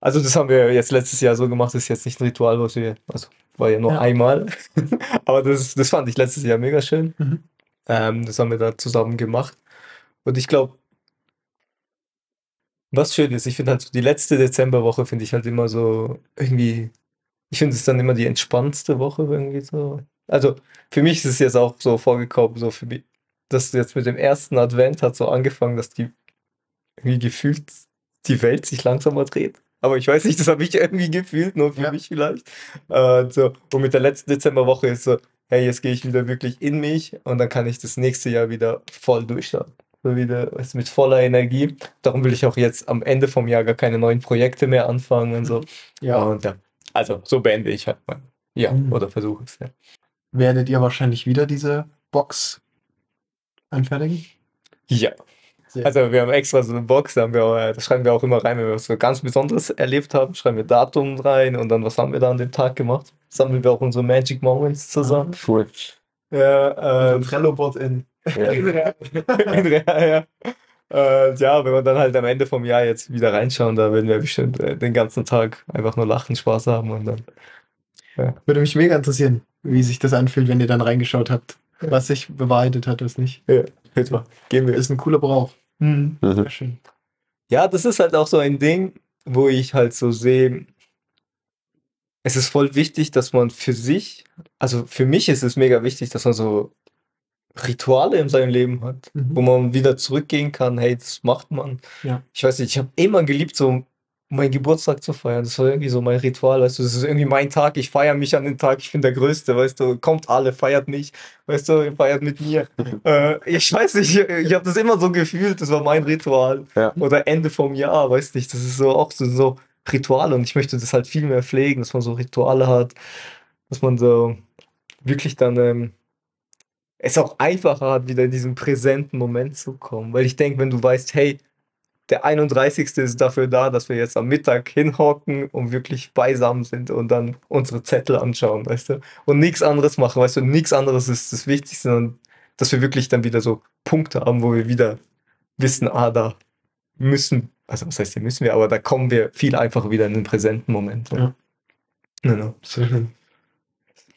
also das haben wir jetzt letztes Jahr so gemacht. Das ist jetzt nicht ein Ritual, was wir, also war ja nur Ja. einmal. Aber das, das fand ich letztes Jahr mega schön. Mhm. Ähm, das haben wir da zusammen gemacht. Und ich glaube, was schön ist, ich finde halt so die letzte Dezemberwoche finde ich halt immer so irgendwie, ich finde es dann immer die entspannendste Woche irgendwie so. Also für mich ist es jetzt auch so vorgekommen, so für mich, dass jetzt mit dem ersten Advent hat so angefangen, dass die irgendwie gefühlt die Welt sich langsamer dreht. Aber ich weiß nicht, das habe ich irgendwie gefühlt, nur für Ja. mich vielleicht. Äh, so. Und mit der letzten Dezemberwoche ist so, hey, jetzt gehe ich wieder wirklich in mich und dann kann ich das nächste Jahr wieder voll durchstarten. So wieder du, mit voller Energie. Darum will ich auch jetzt am Ende vom Jahr gar keine neuen Projekte mehr anfangen und so. Ja. Und ja, also so beende ich halt mein, ja, Mhm. oder versuche es, ja. Werdet ihr wahrscheinlich wieder diese Box anfertigen? Ja. Sehr Also wir haben extra so eine Box, da, wir, auch, äh, da schreiben wir auch immer rein, wenn wir was so ganz Besonderes erlebt haben, schreiben wir Datum rein und dann, was haben wir da an dem Tag gemacht? Sammeln wir auch unsere Magic Moments zusammen. Cool. Ja, ähm, Trello-Board in. Ja. in Real, ja. Äh, ja, wenn wir dann halt am Ende vom Jahr jetzt wieder reinschauen, da werden wir bestimmt äh, den ganzen Tag einfach nur lachen, Spaß haben und dann. Würde mich mega interessieren, wie sich das anfühlt, wenn ihr dann reingeschaut habt, was sich bewahrheitet hat, was nicht. Jetzt mal, gehen wir. Ist ein cooler Brauch. Mhm. Mhm. Sehr schön. Ja, das ist halt auch so ein Ding, wo ich halt so sehe, es ist voll wichtig, dass man für sich, also für mich ist es mega wichtig, dass man so Rituale in seinem Leben hat, Mhm. wo man wieder zurückgehen kann, hey, das macht man. Ja. Ich weiß nicht, ich habe immer geliebt, so meinen Geburtstag zu feiern. Das war irgendwie so mein Ritual, weißt du, das ist irgendwie mein Tag, ich feiere mich an den Tag, ich bin der Größte, weißt du, kommt alle, feiert mich, weißt du, ihr feiert mit mir. äh, ich weiß nicht, ich, ich habe das immer so gefühlt, das war mein Ritual. Ja. Oder Ende vom Jahr, weißt nicht, das ist so auch so, so Rituale und ich möchte das halt viel mehr pflegen, dass man so Rituale hat, dass man so wirklich dann ähm, es auch einfacher hat, wieder in diesen präsenten Moment zu kommen. Weil ich denke, wenn du weißt, hey, der 31. ist dafür da, dass wir jetzt am Mittag hinhocken und wirklich beisammen sind und dann unsere Zettel anschauen, weißt du? Und nichts anderes machen, weißt du? Nichts anderes ist das Wichtigste, sondern dass wir wirklich dann wieder so Punkte haben, wo wir wieder wissen, ah, da müssen, also was heißt, hier müssen wir, aber da kommen wir viel einfacher wieder in den präsenten Moment. Ja. Genau. Sehr schön.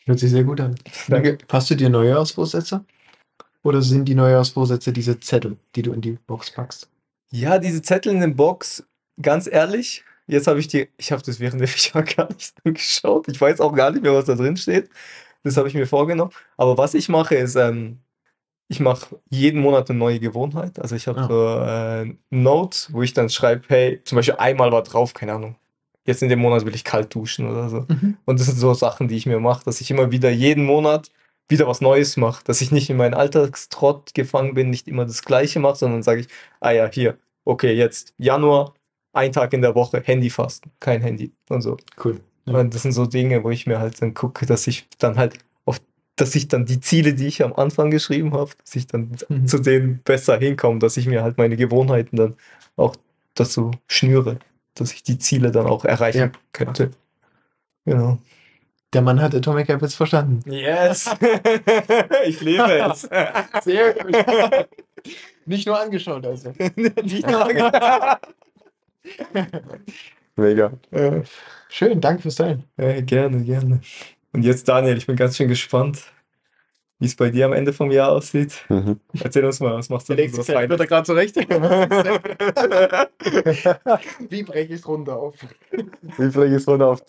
Hört sich sehr gut an. Danke. Hast du dir Neujahrsvorsätze? Oder sind die Neujahrsvorsätze diese Zettel, die du in die Box packst? Ja, diese Zettel in der Box, ganz ehrlich, jetzt habe ich die, ich habe das während der Jahr gar nicht geschaut. Ich weiß auch gar nicht mehr, was da drin steht. Das habe ich mir vorgenommen. Aber was ich mache, ist, ähm, ich mache jeden Monat eine neue Gewohnheit. Also ich habe Ah. so äh, Notes, wo ich dann schreibe, hey, zum Beispiel einmal war drauf, keine Ahnung. Jetzt in dem Monat will ich kalt duschen oder so. Und das sind so Sachen, die ich mir mache, dass ich immer wieder jeden Monat wieder was Neues mache, dass ich nicht in meinen Alltagstrott gefangen bin, nicht immer das Gleiche mache, sondern sage ich, ah ja, hier, okay, jetzt Januar, ein Tag in der Woche, Handy fasten, kein Handy und so. Cool. Ja. Und das sind so Dinge, wo ich mir halt dann gucke, dass ich dann halt auf, dass ich dann die Ziele, die ich am Anfang geschrieben habe, dass ich dann Mhm. zu denen besser hinkomme, dass ich mir halt meine Gewohnheiten dann auch dazu schnüre, dass ich die Ziele dann auch erreichen Ja. könnte. Genau. Der Mann hat Atomic Habits verstanden. Yes! ich lebe es. Sehr gut. Nicht nur angeschaut, also. Nicht nur Mega. äh, Schön, danke fürs Teilen. äh, gerne, gerne. Und jetzt, Daniel, ich bin ganz schön gespannt, wie es bei dir am Ende vom Jahr aussieht. Mhm. Erzähl uns mal, was machst du legt so sich wird er gerade zurecht. Wie breche ich es runter auf? Wie fliege ich runter auf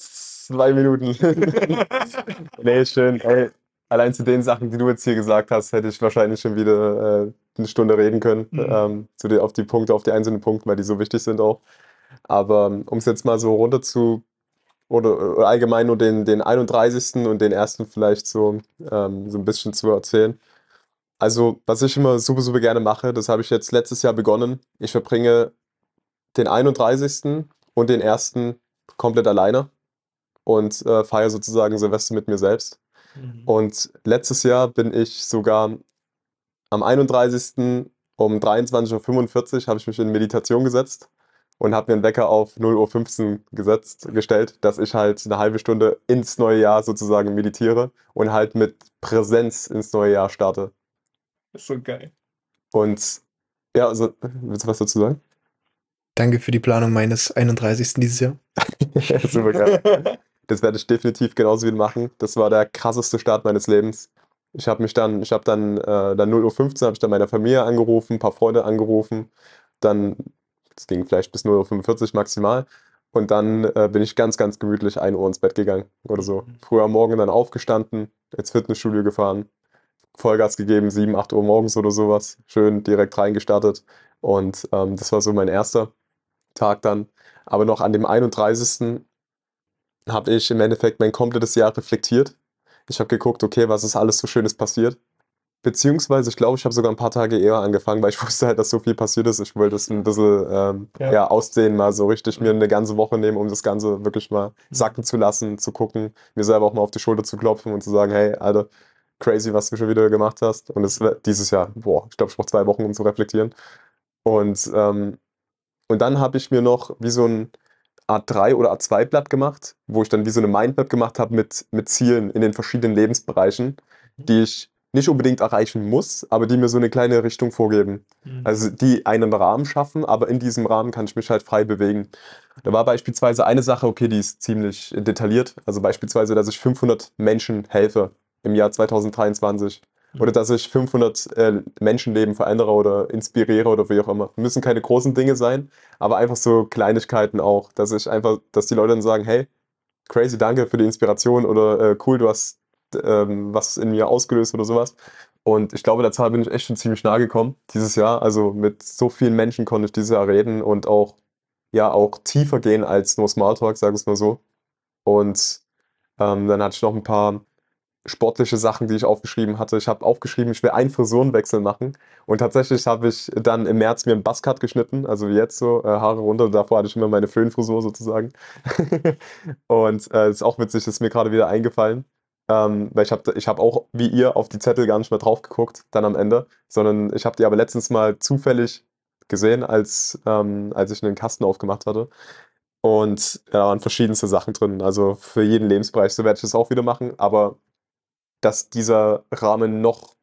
zwei Minuten? nee, schön. Ey, allein zu den Sachen, die du jetzt hier gesagt hast, hätte ich wahrscheinlich schon wieder äh, eine Stunde reden können. Mhm. Ähm, zu den, auf die Punkte, auf die einzelnen Punkte, weil die so wichtig sind auch. Aber um es jetzt mal so runter zu, oder, oder allgemein nur den, den 31. und den ersten vielleicht so, ähm, so ein bisschen zu erzählen. Also, was ich immer super, super gerne mache, das habe ich jetzt letztes Jahr begonnen. Ich verbringe den 31. und den ersten komplett alleine und äh, feiere sozusagen Silvester mit mir selbst. Und letztes Jahr bin ich sogar am 31. um 23.45 Uhr habe ich mich in Meditation gesetzt und habe mir einen Wecker auf 0.15 Uhr gesetzt, gestellt, dass ich halt eine halbe Stunde ins neue Jahr sozusagen meditiere und halt mit Präsenz ins neue Jahr starte. ist so geil. Und ja, also, willst du was dazu sagen? Danke für die Planung meines 31. dieses Jahr. Super geil. Das werde ich definitiv genauso wieder machen. Das war der krasseste Start meines Lebens. Ich habe mich dann, ich habe dann, äh, dann 0.15 Uhr habe ich dann meine Familie angerufen, ein paar Freunde angerufen. Dann, das ging vielleicht bis 0.45 Uhr maximal. Und dann äh, bin ich ganz, ganz gemütlich 1 Uhr ins Bett gegangen oder so. Mhm. Früher am Morgen dann aufgestanden, ins Fitnessstudio gefahren, Vollgas gegeben, 7, 8 Uhr morgens oder sowas. Schön direkt reingestartet. Und ähm, das war so mein erster Tag dann. Aber noch an dem 31 habe ich im Endeffekt mein komplettes Jahr reflektiert. Ich habe geguckt, okay, was ist alles so Schönes passiert. Beziehungsweise, ich glaube, ich habe sogar ein paar Tage eher angefangen, weil ich wusste halt, dass so viel passiert ist. Ich wollte es ein bisschen ähm, Ja. ja. ausdehnen, mal so richtig mir eine ganze Woche nehmen, um das Ganze wirklich mal sacken zu lassen, zu gucken, mir selber auch mal auf die Schulter zu klopfen und zu sagen, hey, Alter, crazy, was du schon wieder gemacht hast. Und es dieses Jahr, boah, ich glaube, ich brauche zwei Wochen, um zu reflektieren. Und, ähm, und dann habe ich mir noch wie so ein A3 oder A2-Blatt gemacht, wo ich dann wie so eine Mindmap gemacht habe mit, mit Zielen in den verschiedenen Lebensbereichen, die ich nicht unbedingt erreichen muss, aber die mir so eine kleine Richtung vorgeben. Mhm. Also die einen Rahmen schaffen, aber in diesem Rahmen kann ich mich halt frei bewegen. Da war beispielsweise eine Sache, okay, die ist ziemlich detailliert. Also beispielsweise, dass ich 500 Menschen helfe im Jahr 2023. Oder dass ich 500 äh, Menschenleben verändere oder inspiriere oder wie auch immer. Müssen keine großen Dinge sein, aber einfach so Kleinigkeiten auch. Dass ich einfach, dass die Leute dann sagen, hey, crazy, danke für die Inspiration oder äh, cool, du hast ähm, was in mir ausgelöst oder sowas. Und ich glaube, der Zahl bin ich echt schon ziemlich nahe gekommen dieses Jahr. Also mit so vielen Menschen konnte ich dieses Jahr reden und auch, ja, auch tiefer gehen als nur Smalltalk, sage ich es mal so. Und ähm, dann hatte ich noch ein paar sportliche Sachen, die ich aufgeschrieben hatte. Ich habe aufgeschrieben, ich will einen Frisurenwechsel machen. Und tatsächlich habe ich dann im März mir einen Buzzcut geschnitten, also wie jetzt so, äh, Haare runter. Davor hatte ich immer meine Föhnfrisur sozusagen. und äh, ist auch witzig, ist mir gerade wieder eingefallen. Ähm, weil ich habe ich hab auch, wie ihr, auf die Zettel gar nicht mehr drauf geguckt, dann am Ende, sondern ich habe die aber letztens mal zufällig gesehen, als, ähm, als ich einen Kasten aufgemacht hatte. Und ja, da waren verschiedenste Sachen drin. Also für jeden Lebensbereich, so werde ich das auch wieder machen. Aber dass dieser Rahmen noch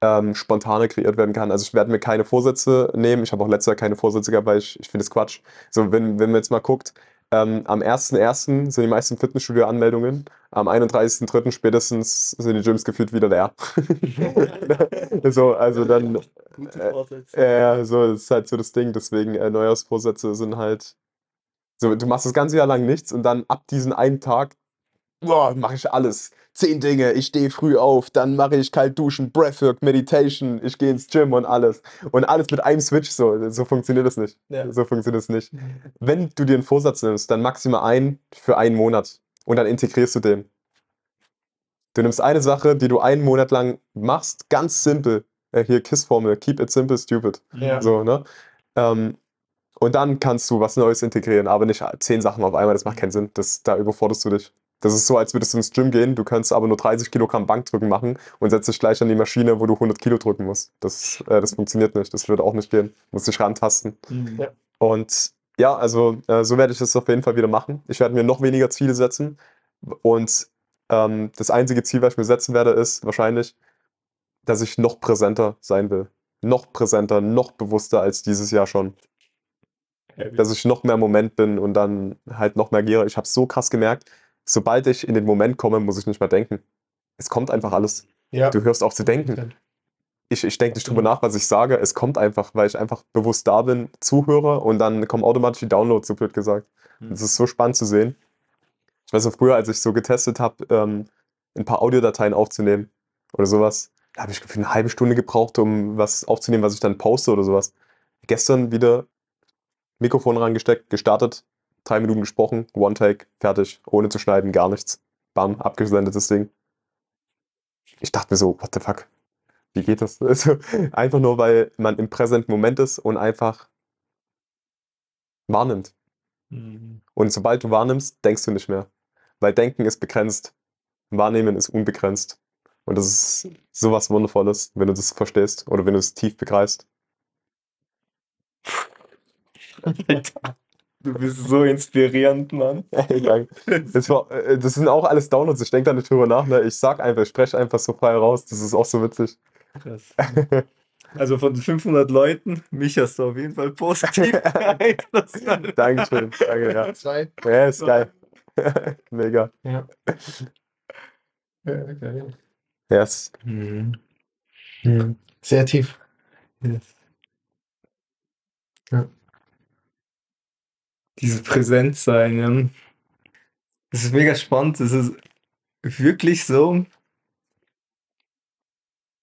ähm, spontaner kreiert werden kann. Also ich werde mir keine Vorsätze nehmen. Ich habe auch letztes Jahr keine Vorsätze gehabt, weil ich, ich finde es Quatsch. So, wenn, wenn man jetzt mal guckt, ähm, am 1.1. sind die meisten Fitnessstudio-Anmeldungen. Am 31.3. spätestens sind die Gyms gefühlt wieder leer. so, also dann, Gute äh, Vorsätze. ja, so, das ist halt so das Ding. Deswegen, äh, Neujahrsvorsätze sind halt, so, du machst das ganze Jahr lang nichts und dann ab diesem einen Tag, boah, mache ich alles. Zehn Dinge, ich stehe früh auf, dann mache ich kalt duschen, Breathwork, Meditation, ich gehe ins Gym und alles. Und alles mit einem Switch, so, so funktioniert das nicht. Ja. So funktioniert das nicht. Wenn du dir einen Vorsatz nimmst, dann maximal ein für einen Monat und dann integrierst du den. Du nimmst eine Sache, die du einen Monat lang machst, ganz simpel. Äh, hier KISS-Formel, keep it simple, stupid. Ja. So, ne? Ähm, und dann kannst du was Neues integrieren, aber nicht zehn Sachen auf einmal, das macht keinen Sinn. Das, da überforderst du dich. Das ist so, als würdest du ins Gym gehen, du könntest aber nur 30 Kilogramm Bankdrücken machen und setzt dich gleich an die Maschine, wo du 100 Kilo drücken musst. Das, äh, das funktioniert nicht, das würde auch nicht gehen. Du musst dich rantasten. Mhm. Ja. Und ja, also äh, so werde ich das auf jeden Fall wieder machen. Ich werde mir noch weniger Ziele setzen. Und ähm, das einzige Ziel, was ich mir setzen werde, ist wahrscheinlich, dass ich noch präsenter sein will. Noch präsenter, noch bewusster als dieses Jahr schon. Dass ich noch mehr im Moment bin und dann halt noch mehr agiere. Ich habe so krass gemerkt, sobald ich in den Moment komme, muss ich nicht mehr denken. Es kommt einfach alles. Ja. Du hörst auf zu denken. Ich, ich denke nicht drüber nach, was ich sage. Es kommt einfach, weil ich einfach bewusst da bin, zuhöre und dann kommen automatisch die Downloads, so blöd gesagt. Hm. Das ist so spannend zu sehen. Ich weiß noch früher, als ich so getestet habe, ähm, ein paar Audiodateien aufzunehmen oder sowas, da habe ich für eine halbe Stunde gebraucht, um was aufzunehmen, was ich dann poste oder sowas. Gestern wieder Mikrofon reingesteckt, gestartet, drei Minuten gesprochen, One-Take, fertig, ohne zu schneiden, gar nichts. Bam, abgesendetes Ding. Ich dachte mir so, what the fuck? Wie geht das? Also, einfach nur, weil man im präsenten Moment ist und einfach wahrnimmt. Mhm. Und sobald du wahrnimmst, denkst du nicht mehr. Weil Denken ist begrenzt, Wahrnehmen ist unbegrenzt. Und das ist sowas Wundervolles, wenn du das verstehst oder wenn du es tief begreifst. Du bist so inspirierend, Mann. Ey, danke. Das, war, äh, das sind auch alles Downloads, ich denke da nicht drüber nach. Ne? Ich sag einfach, ich spreche einfach so frei raus. Das ist auch so witzig. Krass. Also von 500 Leuten, mich hast du auf jeden Fall positiv beeinflusst. Dankeschön. Danke, ja. Zwei. Ja, ist geil. Mega. Ja. ja geil. Yes. Mhm. Sehr tief. Yes. Ja. Diese Präsenz sein, ja. Das ist mega spannend. Das ist wirklich so,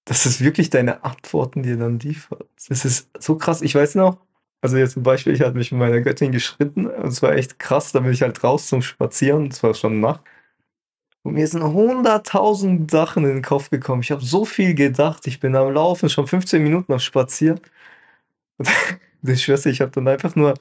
dass es wirklich deine Antworten dir dann liefert. Das ist so krass. Ich weiß noch, also jetzt zum Beispiel, ich hatte mich mit meiner Göttin geschritten und es war echt krass. Da bin ich halt raus zum Spazieren. Es war schon Nacht. Und mir sind hunderttausend Sachen in den Kopf gekommen. Ich habe so viel gedacht. Ich bin am Laufen, schon 15 Minuten am Spazieren. Und ich schwör's ich habe dann einfach nur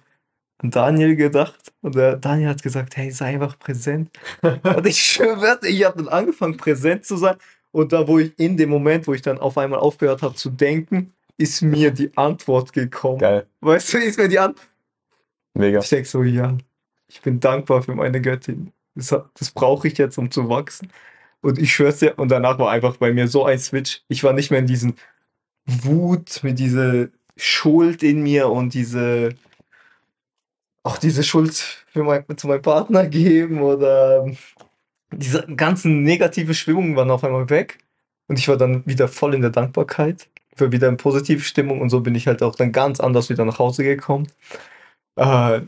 an Daniel gedacht. Und der Daniel hat gesagt, hey, sei einfach präsent. und ich schwöre, ich habe dann angefangen, präsent zu sein. Und da, wo ich in dem Moment, wo ich dann auf einmal aufgehört habe zu denken, ist mir die Antwort gekommen. Geil. Weißt du, ist mir die Antwort. Mega. Ich denke so, ja, ich bin dankbar für meine Göttin. Das, das brauche ich jetzt, um zu wachsen. Und ich schwör's dir, und danach war einfach bei mir so ein Switch. Ich war nicht mehr in diesen Wut, mit dieser Schuld in mir und diese, auch diese Schuld für mein, zu meinem Partner geben oder diese ganzen negative Schwingungen waren auf einmal weg. Und ich war dann wieder voll in der Dankbarkeit, für wieder in positive Stimmung und so bin ich halt auch dann ganz anders wieder nach Hause gekommen. Äh,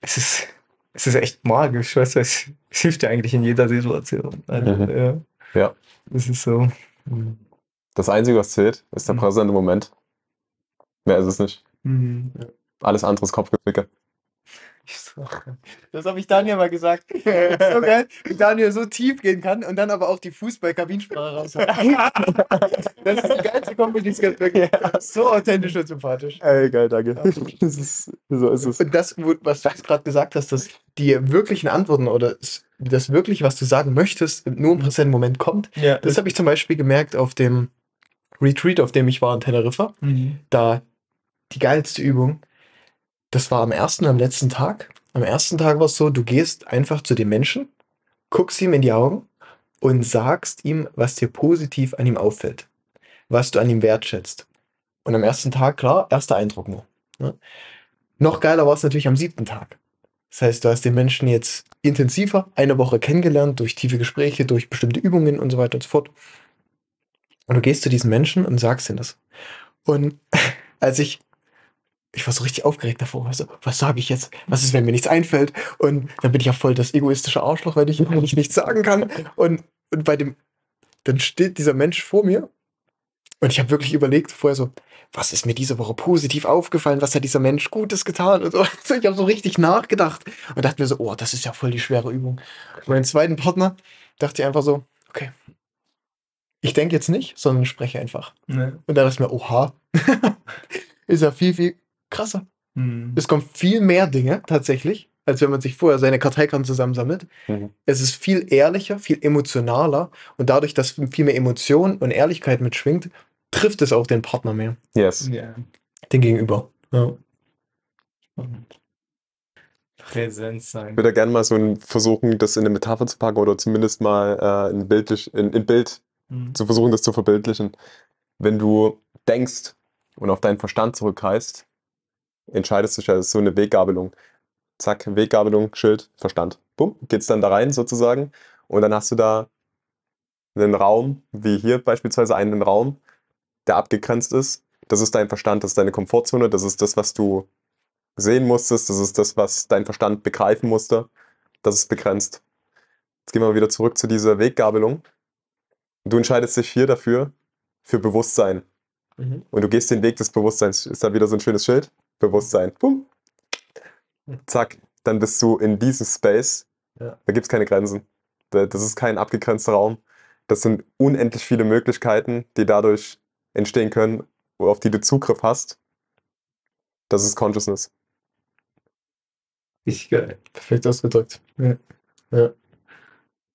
es ist, es ist echt magisch, weißt du, es, es hilft dir eigentlich in jeder Situation. Also, Mhm. ja. Ja. Es ist so. Das Einzige, was zählt, ist der Mhm. präsente Moment. Mehr ist es nicht. Mhm. Alles andere ist Kopfgezwicke. So. Das habe ich Daniel mal gesagt. so geil, wie Daniel so tief gehen kann und dann aber auch die Fußball-Kabinsprache raus. das ist die geilste Kombi, die es gibt. Wirklich. So authentisch und sympathisch. Ey, geil, danke. Das ist, so ist es. Und das, was du gerade gesagt hast, dass die wirklichen Antworten oder das- das wirklich, was du sagen möchtest, nur im präsenten Moment kommt, Ja, das habe ich zum Beispiel gemerkt auf dem Retreat, auf dem ich war in Teneriffa. Mhm. Da die geilste Übung, das war am ersten, am letzten Tag. Am ersten Tag war es so, du gehst einfach zu dem Menschen, guckst ihm in die Augen und sagst ihm, was dir positiv an ihm auffällt, was du an ihm wertschätzt. Und am ersten Tag, klar, erster Eindruck nur. Ne? Noch geiler war es natürlich am siebten Tag. Das heißt, du hast den Menschen jetzt intensiver eine Woche kennengelernt, durch tiefe Gespräche, durch bestimmte Übungen und so weiter und so fort. Und du gehst zu diesen Menschen und sagst ihnen das. Und als ich, ich war so richtig aufgeregt davor, du, was sage ich jetzt? Was ist, wenn mir nichts einfällt? Und dann bin ich ja voll das egoistische Arschloch, weil ich, ich nichts sagen kann. Und, und bei dem, dann steht dieser Mensch vor mir und ich habe wirklich überlegt vorher so, was ist mir diese Woche positiv aufgefallen? Was hat dieser Mensch Gutes getan? Und so. Also Ich habe so richtig nachgedacht und dachte mir so, oh, das ist ja voll die schwere Übung. Meinen zweiten Partner dachte ich einfach so, okay, ich denke jetzt nicht, sondern spreche einfach. Ja. Und dann dachte ich mir, oha, ist ja viel, viel krasser. Mhm. Es kommen viel mehr Dinge tatsächlich, als wenn man sich vorher seine Karteikarten zusammensammelt. Mhm. Es ist viel ehrlicher, viel emotionaler und dadurch, dass viel mehr Emotion und Ehrlichkeit mitschwingt, trifft es auch den Partner mehr, Yes. Ja. den Gegenüber. Ja. Spannend. Präsenz sein. Ich würde gerne mal so ein, versuchen, das in eine Metapher zu packen oder zumindest mal äh, in, bildlich, in, in Bild Mhm. zu versuchen, das zu verbildlichen. Wenn du denkst und auf deinen Verstand zurückreist, entscheidest du dich das ist so eine Weggabelung. Zack, Weggabelung, Schild, Verstand. Bumm, geht's dann da rein sozusagen. Und dann hast du da einen Raum, wie hier beispielsweise einen Raum, der abgegrenzt ist. Das ist dein Verstand, das ist deine Komfortzone, das ist das, was du sehen musstest, das ist das, was dein Verstand begreifen musste. Das ist begrenzt. Jetzt gehen wir wieder zurück zu dieser Weggabelung. Du entscheidest dich hier dafür, für Bewusstsein. Mhm. Und du gehst den Weg des Bewusstseins. Ist da wieder so ein schönes Schild? Bewusstsein. Bumm. Zack. Dann bist du in diesem Space. Ja. Da gibt es keine Grenzen. Da- Das ist kein abgegrenzter Raum. Das sind unendlich viele Möglichkeiten, die dadurch entstehen können, auf die du Zugriff hast. Das ist Consciousness. Richtig geil. Perfekt ausgedrückt.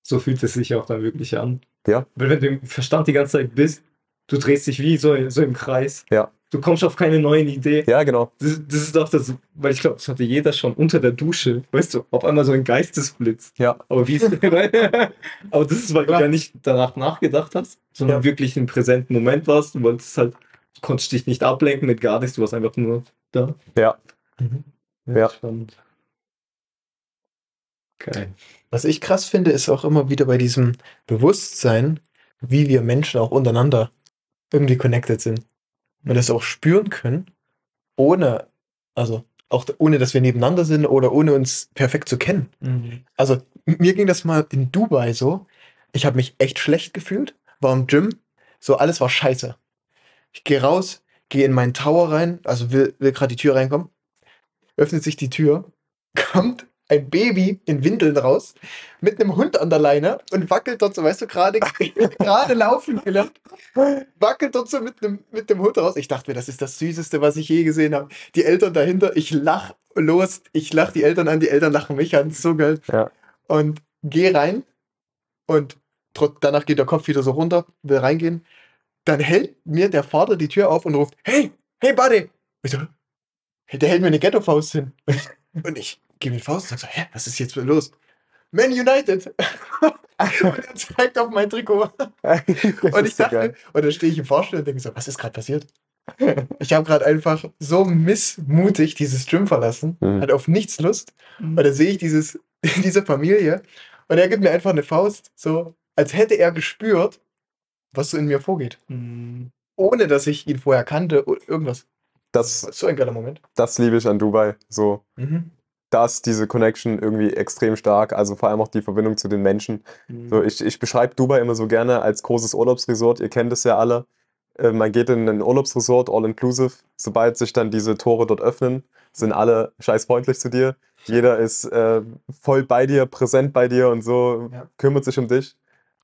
So fühlt es sich auch dann wirklich an. Ja. Weil wenn du im Verstand die ganze Zeit bist, du drehst dich wie so, so im Kreis. Ja. Du kommst auf keine neuen Ideen. Ja, genau. Das, das ist doch das, weil ich glaube, das hatte jeder schon unter der Dusche. Weißt du, auf einmal so ein Geistesblitz. Ja. Aber wie ist Aber das ist, weil du Ja. ja nicht danach nachgedacht hast, sondern Ja. wirklich im präsenten Moment warst. Du wolltest halt, du konntest dich nicht ablenken mit gar nichts, du warst einfach nur da. Ja. Mhm. Ja. Spannend. Geil. Was ich krass finde, ist auch immer wieder bei diesem Bewusstsein, wie wir Menschen auch untereinander irgendwie connected sind. Und das auch spüren können, ohne, also auch ohne, dass wir nebeneinander sind oder ohne uns perfekt zu kennen. Also mir ging das mal in Dubai so. Ich habe mich echt schlecht gefühlt, war im Gym, so alles war scheiße. Ich gehe raus, gehe in meinen Tower rein, also will, will gerade die Tür reinkommen, öffnet sich die Tür, kommt ein Baby in Windeln raus, mit einem Hund an der Leine und wackelt dort so, weißt du, gerade gerade laufen gelernt, wackelt dort so mit dem, mit dem Hund raus. Ich dachte mir, das ist das Süßeste, was ich je gesehen habe. Die Eltern dahinter, ich lach los, ich lach die Eltern an, die Eltern lachen mich an, so geil. Ja. Und geh rein und danach geht der Kopf wieder so runter, will reingehen. Dann hält mir der Vater die Tür auf und ruft, hey, hey Buddy. Ich so, der hält mir eine Ghetto-Faust hin. Und ich gebe ihm die Faust und sag so, hä, was ist jetzt los? Man United. und er zeigt auf mein Trikot. Und ich dachte, und dann stehe ich im Vorstand und denke so, was ist gerade passiert? Ich habe gerade einfach so missmutig dieses Gym verlassen, Mhm. hatte auf nichts Lust. Und dann sehe ich dieses, diese Familie und er gibt mir einfach eine Faust, so als hätte er gespürt, was so in mir vorgeht. Mhm. Ohne dass ich ihn vorher kannte oder irgendwas. das, So ein geiler Moment. das liebe ich an Dubai. So, Mhm. Da ist diese Connection irgendwie extrem stark. Also vor allem auch die Verbindung zu den Menschen. So, ich, ich beschreibe Dubai immer so gerne als großes Urlaubsresort. Ihr kennt es ja alle. Äh, Man geht in ein Urlaubsresort, all inclusive. Sobald sich dann diese Tore dort öffnen, sind alle scheißfreundlich zu dir. Jeder ist äh, voll bei dir, präsent bei dir und so, Ja. kümmert sich um dich.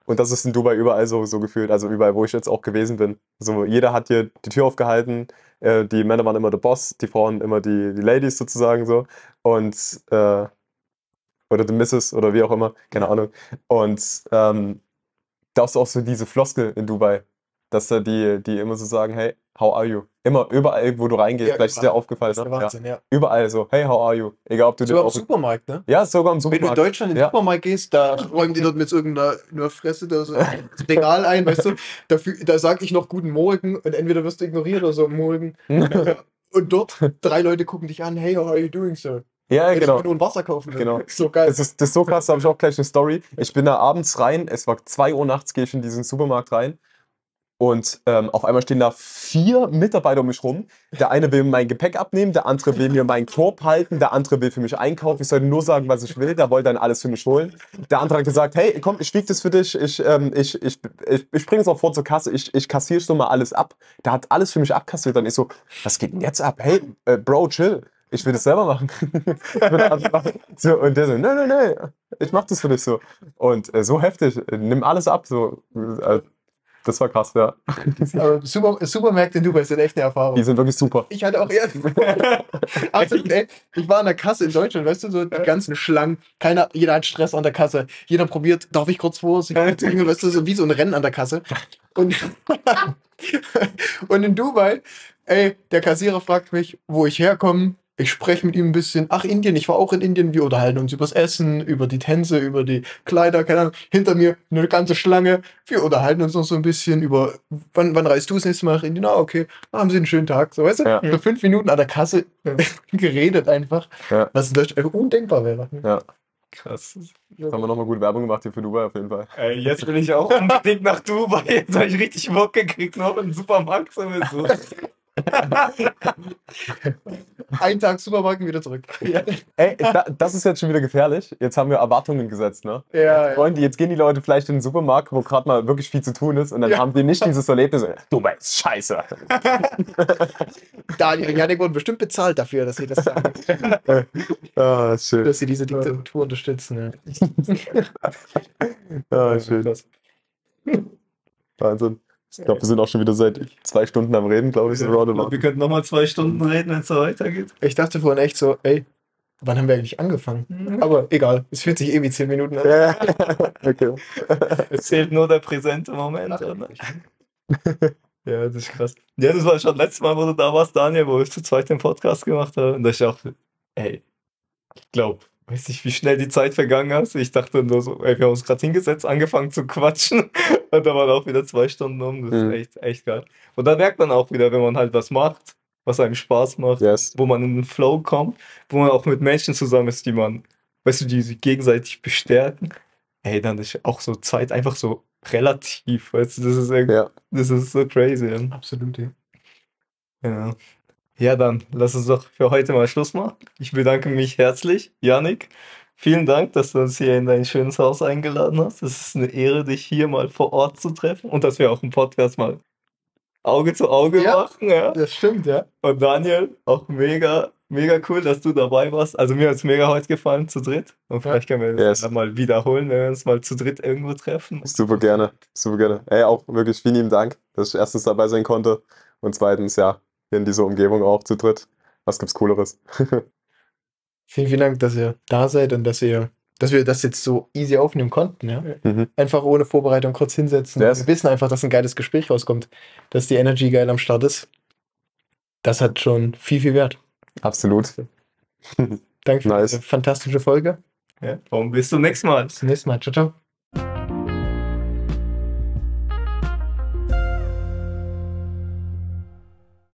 Und das ist in Dubai überall so, so gefühlt. Also überall, wo ich jetzt auch gewesen bin. So, jeder hat dir die Tür aufgehalten. Äh, die Männer waren immer der Boss, die Frauen immer die, die Ladies sozusagen so. Und äh, oder the Misses oder wie auch immer, keine Ahnung. Und ähm, da ist auch so diese Floskel in Dubai, dass da die, die immer so sagen, hey, how are you? Immer, überall, wo du reingehst, Ja, vielleicht ist dir aufgefallen, Das ist ne? der ja. Wahnsinn, ja. Überall so, hey, how are you? Egal, ob du Sogar im Supermarkt, ne? Ja, sogar im Wenn du in Supermarkt. Deutschland in den Ja. Supermarkt gehst, da räumen die dort mit irgendeiner Fresse da so ein Regal ein, weißt du? Da, da sag ich noch guten Morgen und entweder wirst du ignoriert oder so Morgen. Und dort drei Leute gucken dich an, hey, how are you doing, sir? Ja, Hättest genau. mir nur ein Wasser kaufen will. Genau. So geil. Das ist, das ist so krass, da habe ich auch gleich eine Story. Ich bin da abends rein, es war 2 Uhr nachts, gehe ich in diesen Supermarkt rein. Und ähm, auf einmal stehen da vier Mitarbeiter um mich rum. Der eine will mein Gepäck abnehmen, der andere will mir meinen Korb halten, der andere will für mich einkaufen. Ich sollte nur sagen, was ich will. Der wollte dann alles für mich holen. Der andere hat gesagt, hey, komm, ich wiege das für dich. Ich, ähm, ich, ich, ich, ich bringe es auch vor zur Kasse. Ich, ich kassiere schon mal alles ab. Der hat alles für mich abkassiert. Dann ist so, was geht denn jetzt ab? Hey, äh, Bro, chill. Ich will das selber machen. So, und der so, nein, nein, nein, ich mach das für dich so. Und äh, so heftig, äh, nimm alles ab. So, äh, das war krass, ja. Aber Super, Supermärkte in Dubai sind echt eine Erfahrung. Die sind wirklich super. Ich hatte auch eher. Absolut, ey. Ich war an der Kasse in Deutschland, weißt du, so die ganzen Schlangen. Keiner, jeder hat Stress an der Kasse. Jeder probiert, darf ich kurz vor? Weißt du, so wie so ein Rennen an der Kasse. Und, und in Dubai, ey, der Kassierer fragt mich, wo ich herkomme. Ich spreche mit ihm ein bisschen, ach Indien, ich war auch in Indien, wir unterhalten uns übers Essen, über die Tänze, über die Kleider, keine Ahnung. Hinter mir eine ganze Schlange. Wir unterhalten uns noch so ein bisschen über, wann, wann reist du das nächste Mal nach Indien? Ah, okay, haben Sie einen schönen Tag. So, weißt du, Ja. so fünf Minuten an der Kasse Ja. geredet einfach, Ja. was in Deutschland einfach undenkbar wäre. Ja, Krass. jetzt haben wir nochmal gute Werbung gemacht hier für Dubai auf jeden Fall. Ey, jetzt will ich auch unbedingt nach Dubai. Jetzt habe ich richtig Bock gekriegt, noch einen Supermarkt sowieso. Ein Tag Supermarkt und wieder zurück. Ja, Ey, da, das ist jetzt schon wieder gefährlich. Jetzt haben wir Erwartungen gesetzt, ne? ja. Freunde, jetzt gehen die Leute vielleicht in den Supermarkt, wo gerade mal wirklich viel zu tun ist und dann Ja. haben die nicht dieses Erlebnis, Dubai ist scheiße. Daniel und Janik wurden bestimmt bezahlt dafür, dass sie das sagen, Ah, schön. dass sie diese Diktatur unterstützen. Ja. Ah, schön. Wahnsinn. Ich glaube, wir sind auch schon wieder seit zwei Stunden am Reden, glaube ich, so roundabout. Wir könnten nochmal zwei Stunden reden, wenn es so weitergeht. Ich dachte vorhin echt so, ey, wann haben wir eigentlich angefangen? Aber egal, es fühlt sich irgendwie zehn Minuten an. Ja, okay. Es zählt nur der präsente Moment, oder? Ja, das ist krass. Ja, das war schon letztes Mal, wo du da warst, Daniel, wo wir zu zweit den Podcast gemacht haben. Und da ich auch, ey, ich glaube, weiß nicht, wie schnell die Zeit vergangen ist. Ich dachte nur so, ey, wir haben uns gerade hingesetzt, angefangen zu quatschen. Und da waren auch wieder zwei Stunden um. Das Mhm. ist echt, echt geil. Und da merkt man auch wieder, wenn man halt was macht, was einem Spaß macht, Yes. wo man in den Flow kommt, wo man auch mit Menschen zusammen ist, die man, weißt du, die sich gegenseitig bestärken. Ey, dann ist auch so Zeit einfach so relativ, weißt du, das ist Ja. das ist so crazy. Absolut, ja. Ja. Ja, dann lass uns doch für heute mal Schluss machen. Ich bedanke mich herzlich, Janik. Vielen Dank, dass du uns hier in dein schönes Haus eingeladen hast. Es ist eine Ehre, dich hier mal vor Ort zu treffen und dass wir auch im Podcast mal Auge zu Auge Ja. machen. Ja. Das stimmt, ja. Und Daniel, auch mega, mega cool, dass du dabei warst. Also mir hat es mega heute gefallen, zu dritt. Und vielleicht können wir das Yes. mal wiederholen, wenn wir uns mal zu dritt irgendwo treffen. Super gerne. Super gerne. Ey, auch wirklich vielen lieben Dank, dass ich erstens dabei sein konnte und zweitens, ja, in dieser Umgebung auch zu dritt. Was gibt's Cooleres? Vielen, vielen Dank, dass ihr da seid und dass ihr, dass wir das jetzt so easy aufnehmen konnten, ja. Mhm. Einfach ohne Vorbereitung kurz hinsetzen. Yes. Wir wissen einfach, dass ein geiles Gespräch rauskommt, dass die Energy geil am Start ist. Das hat schon viel, viel Wert. Absolut. Danke für Nice. diese fantastische Folge. Ja. Und bis zum nächsten Mal. Bis zum nächsten Mal. Ciao, ciao.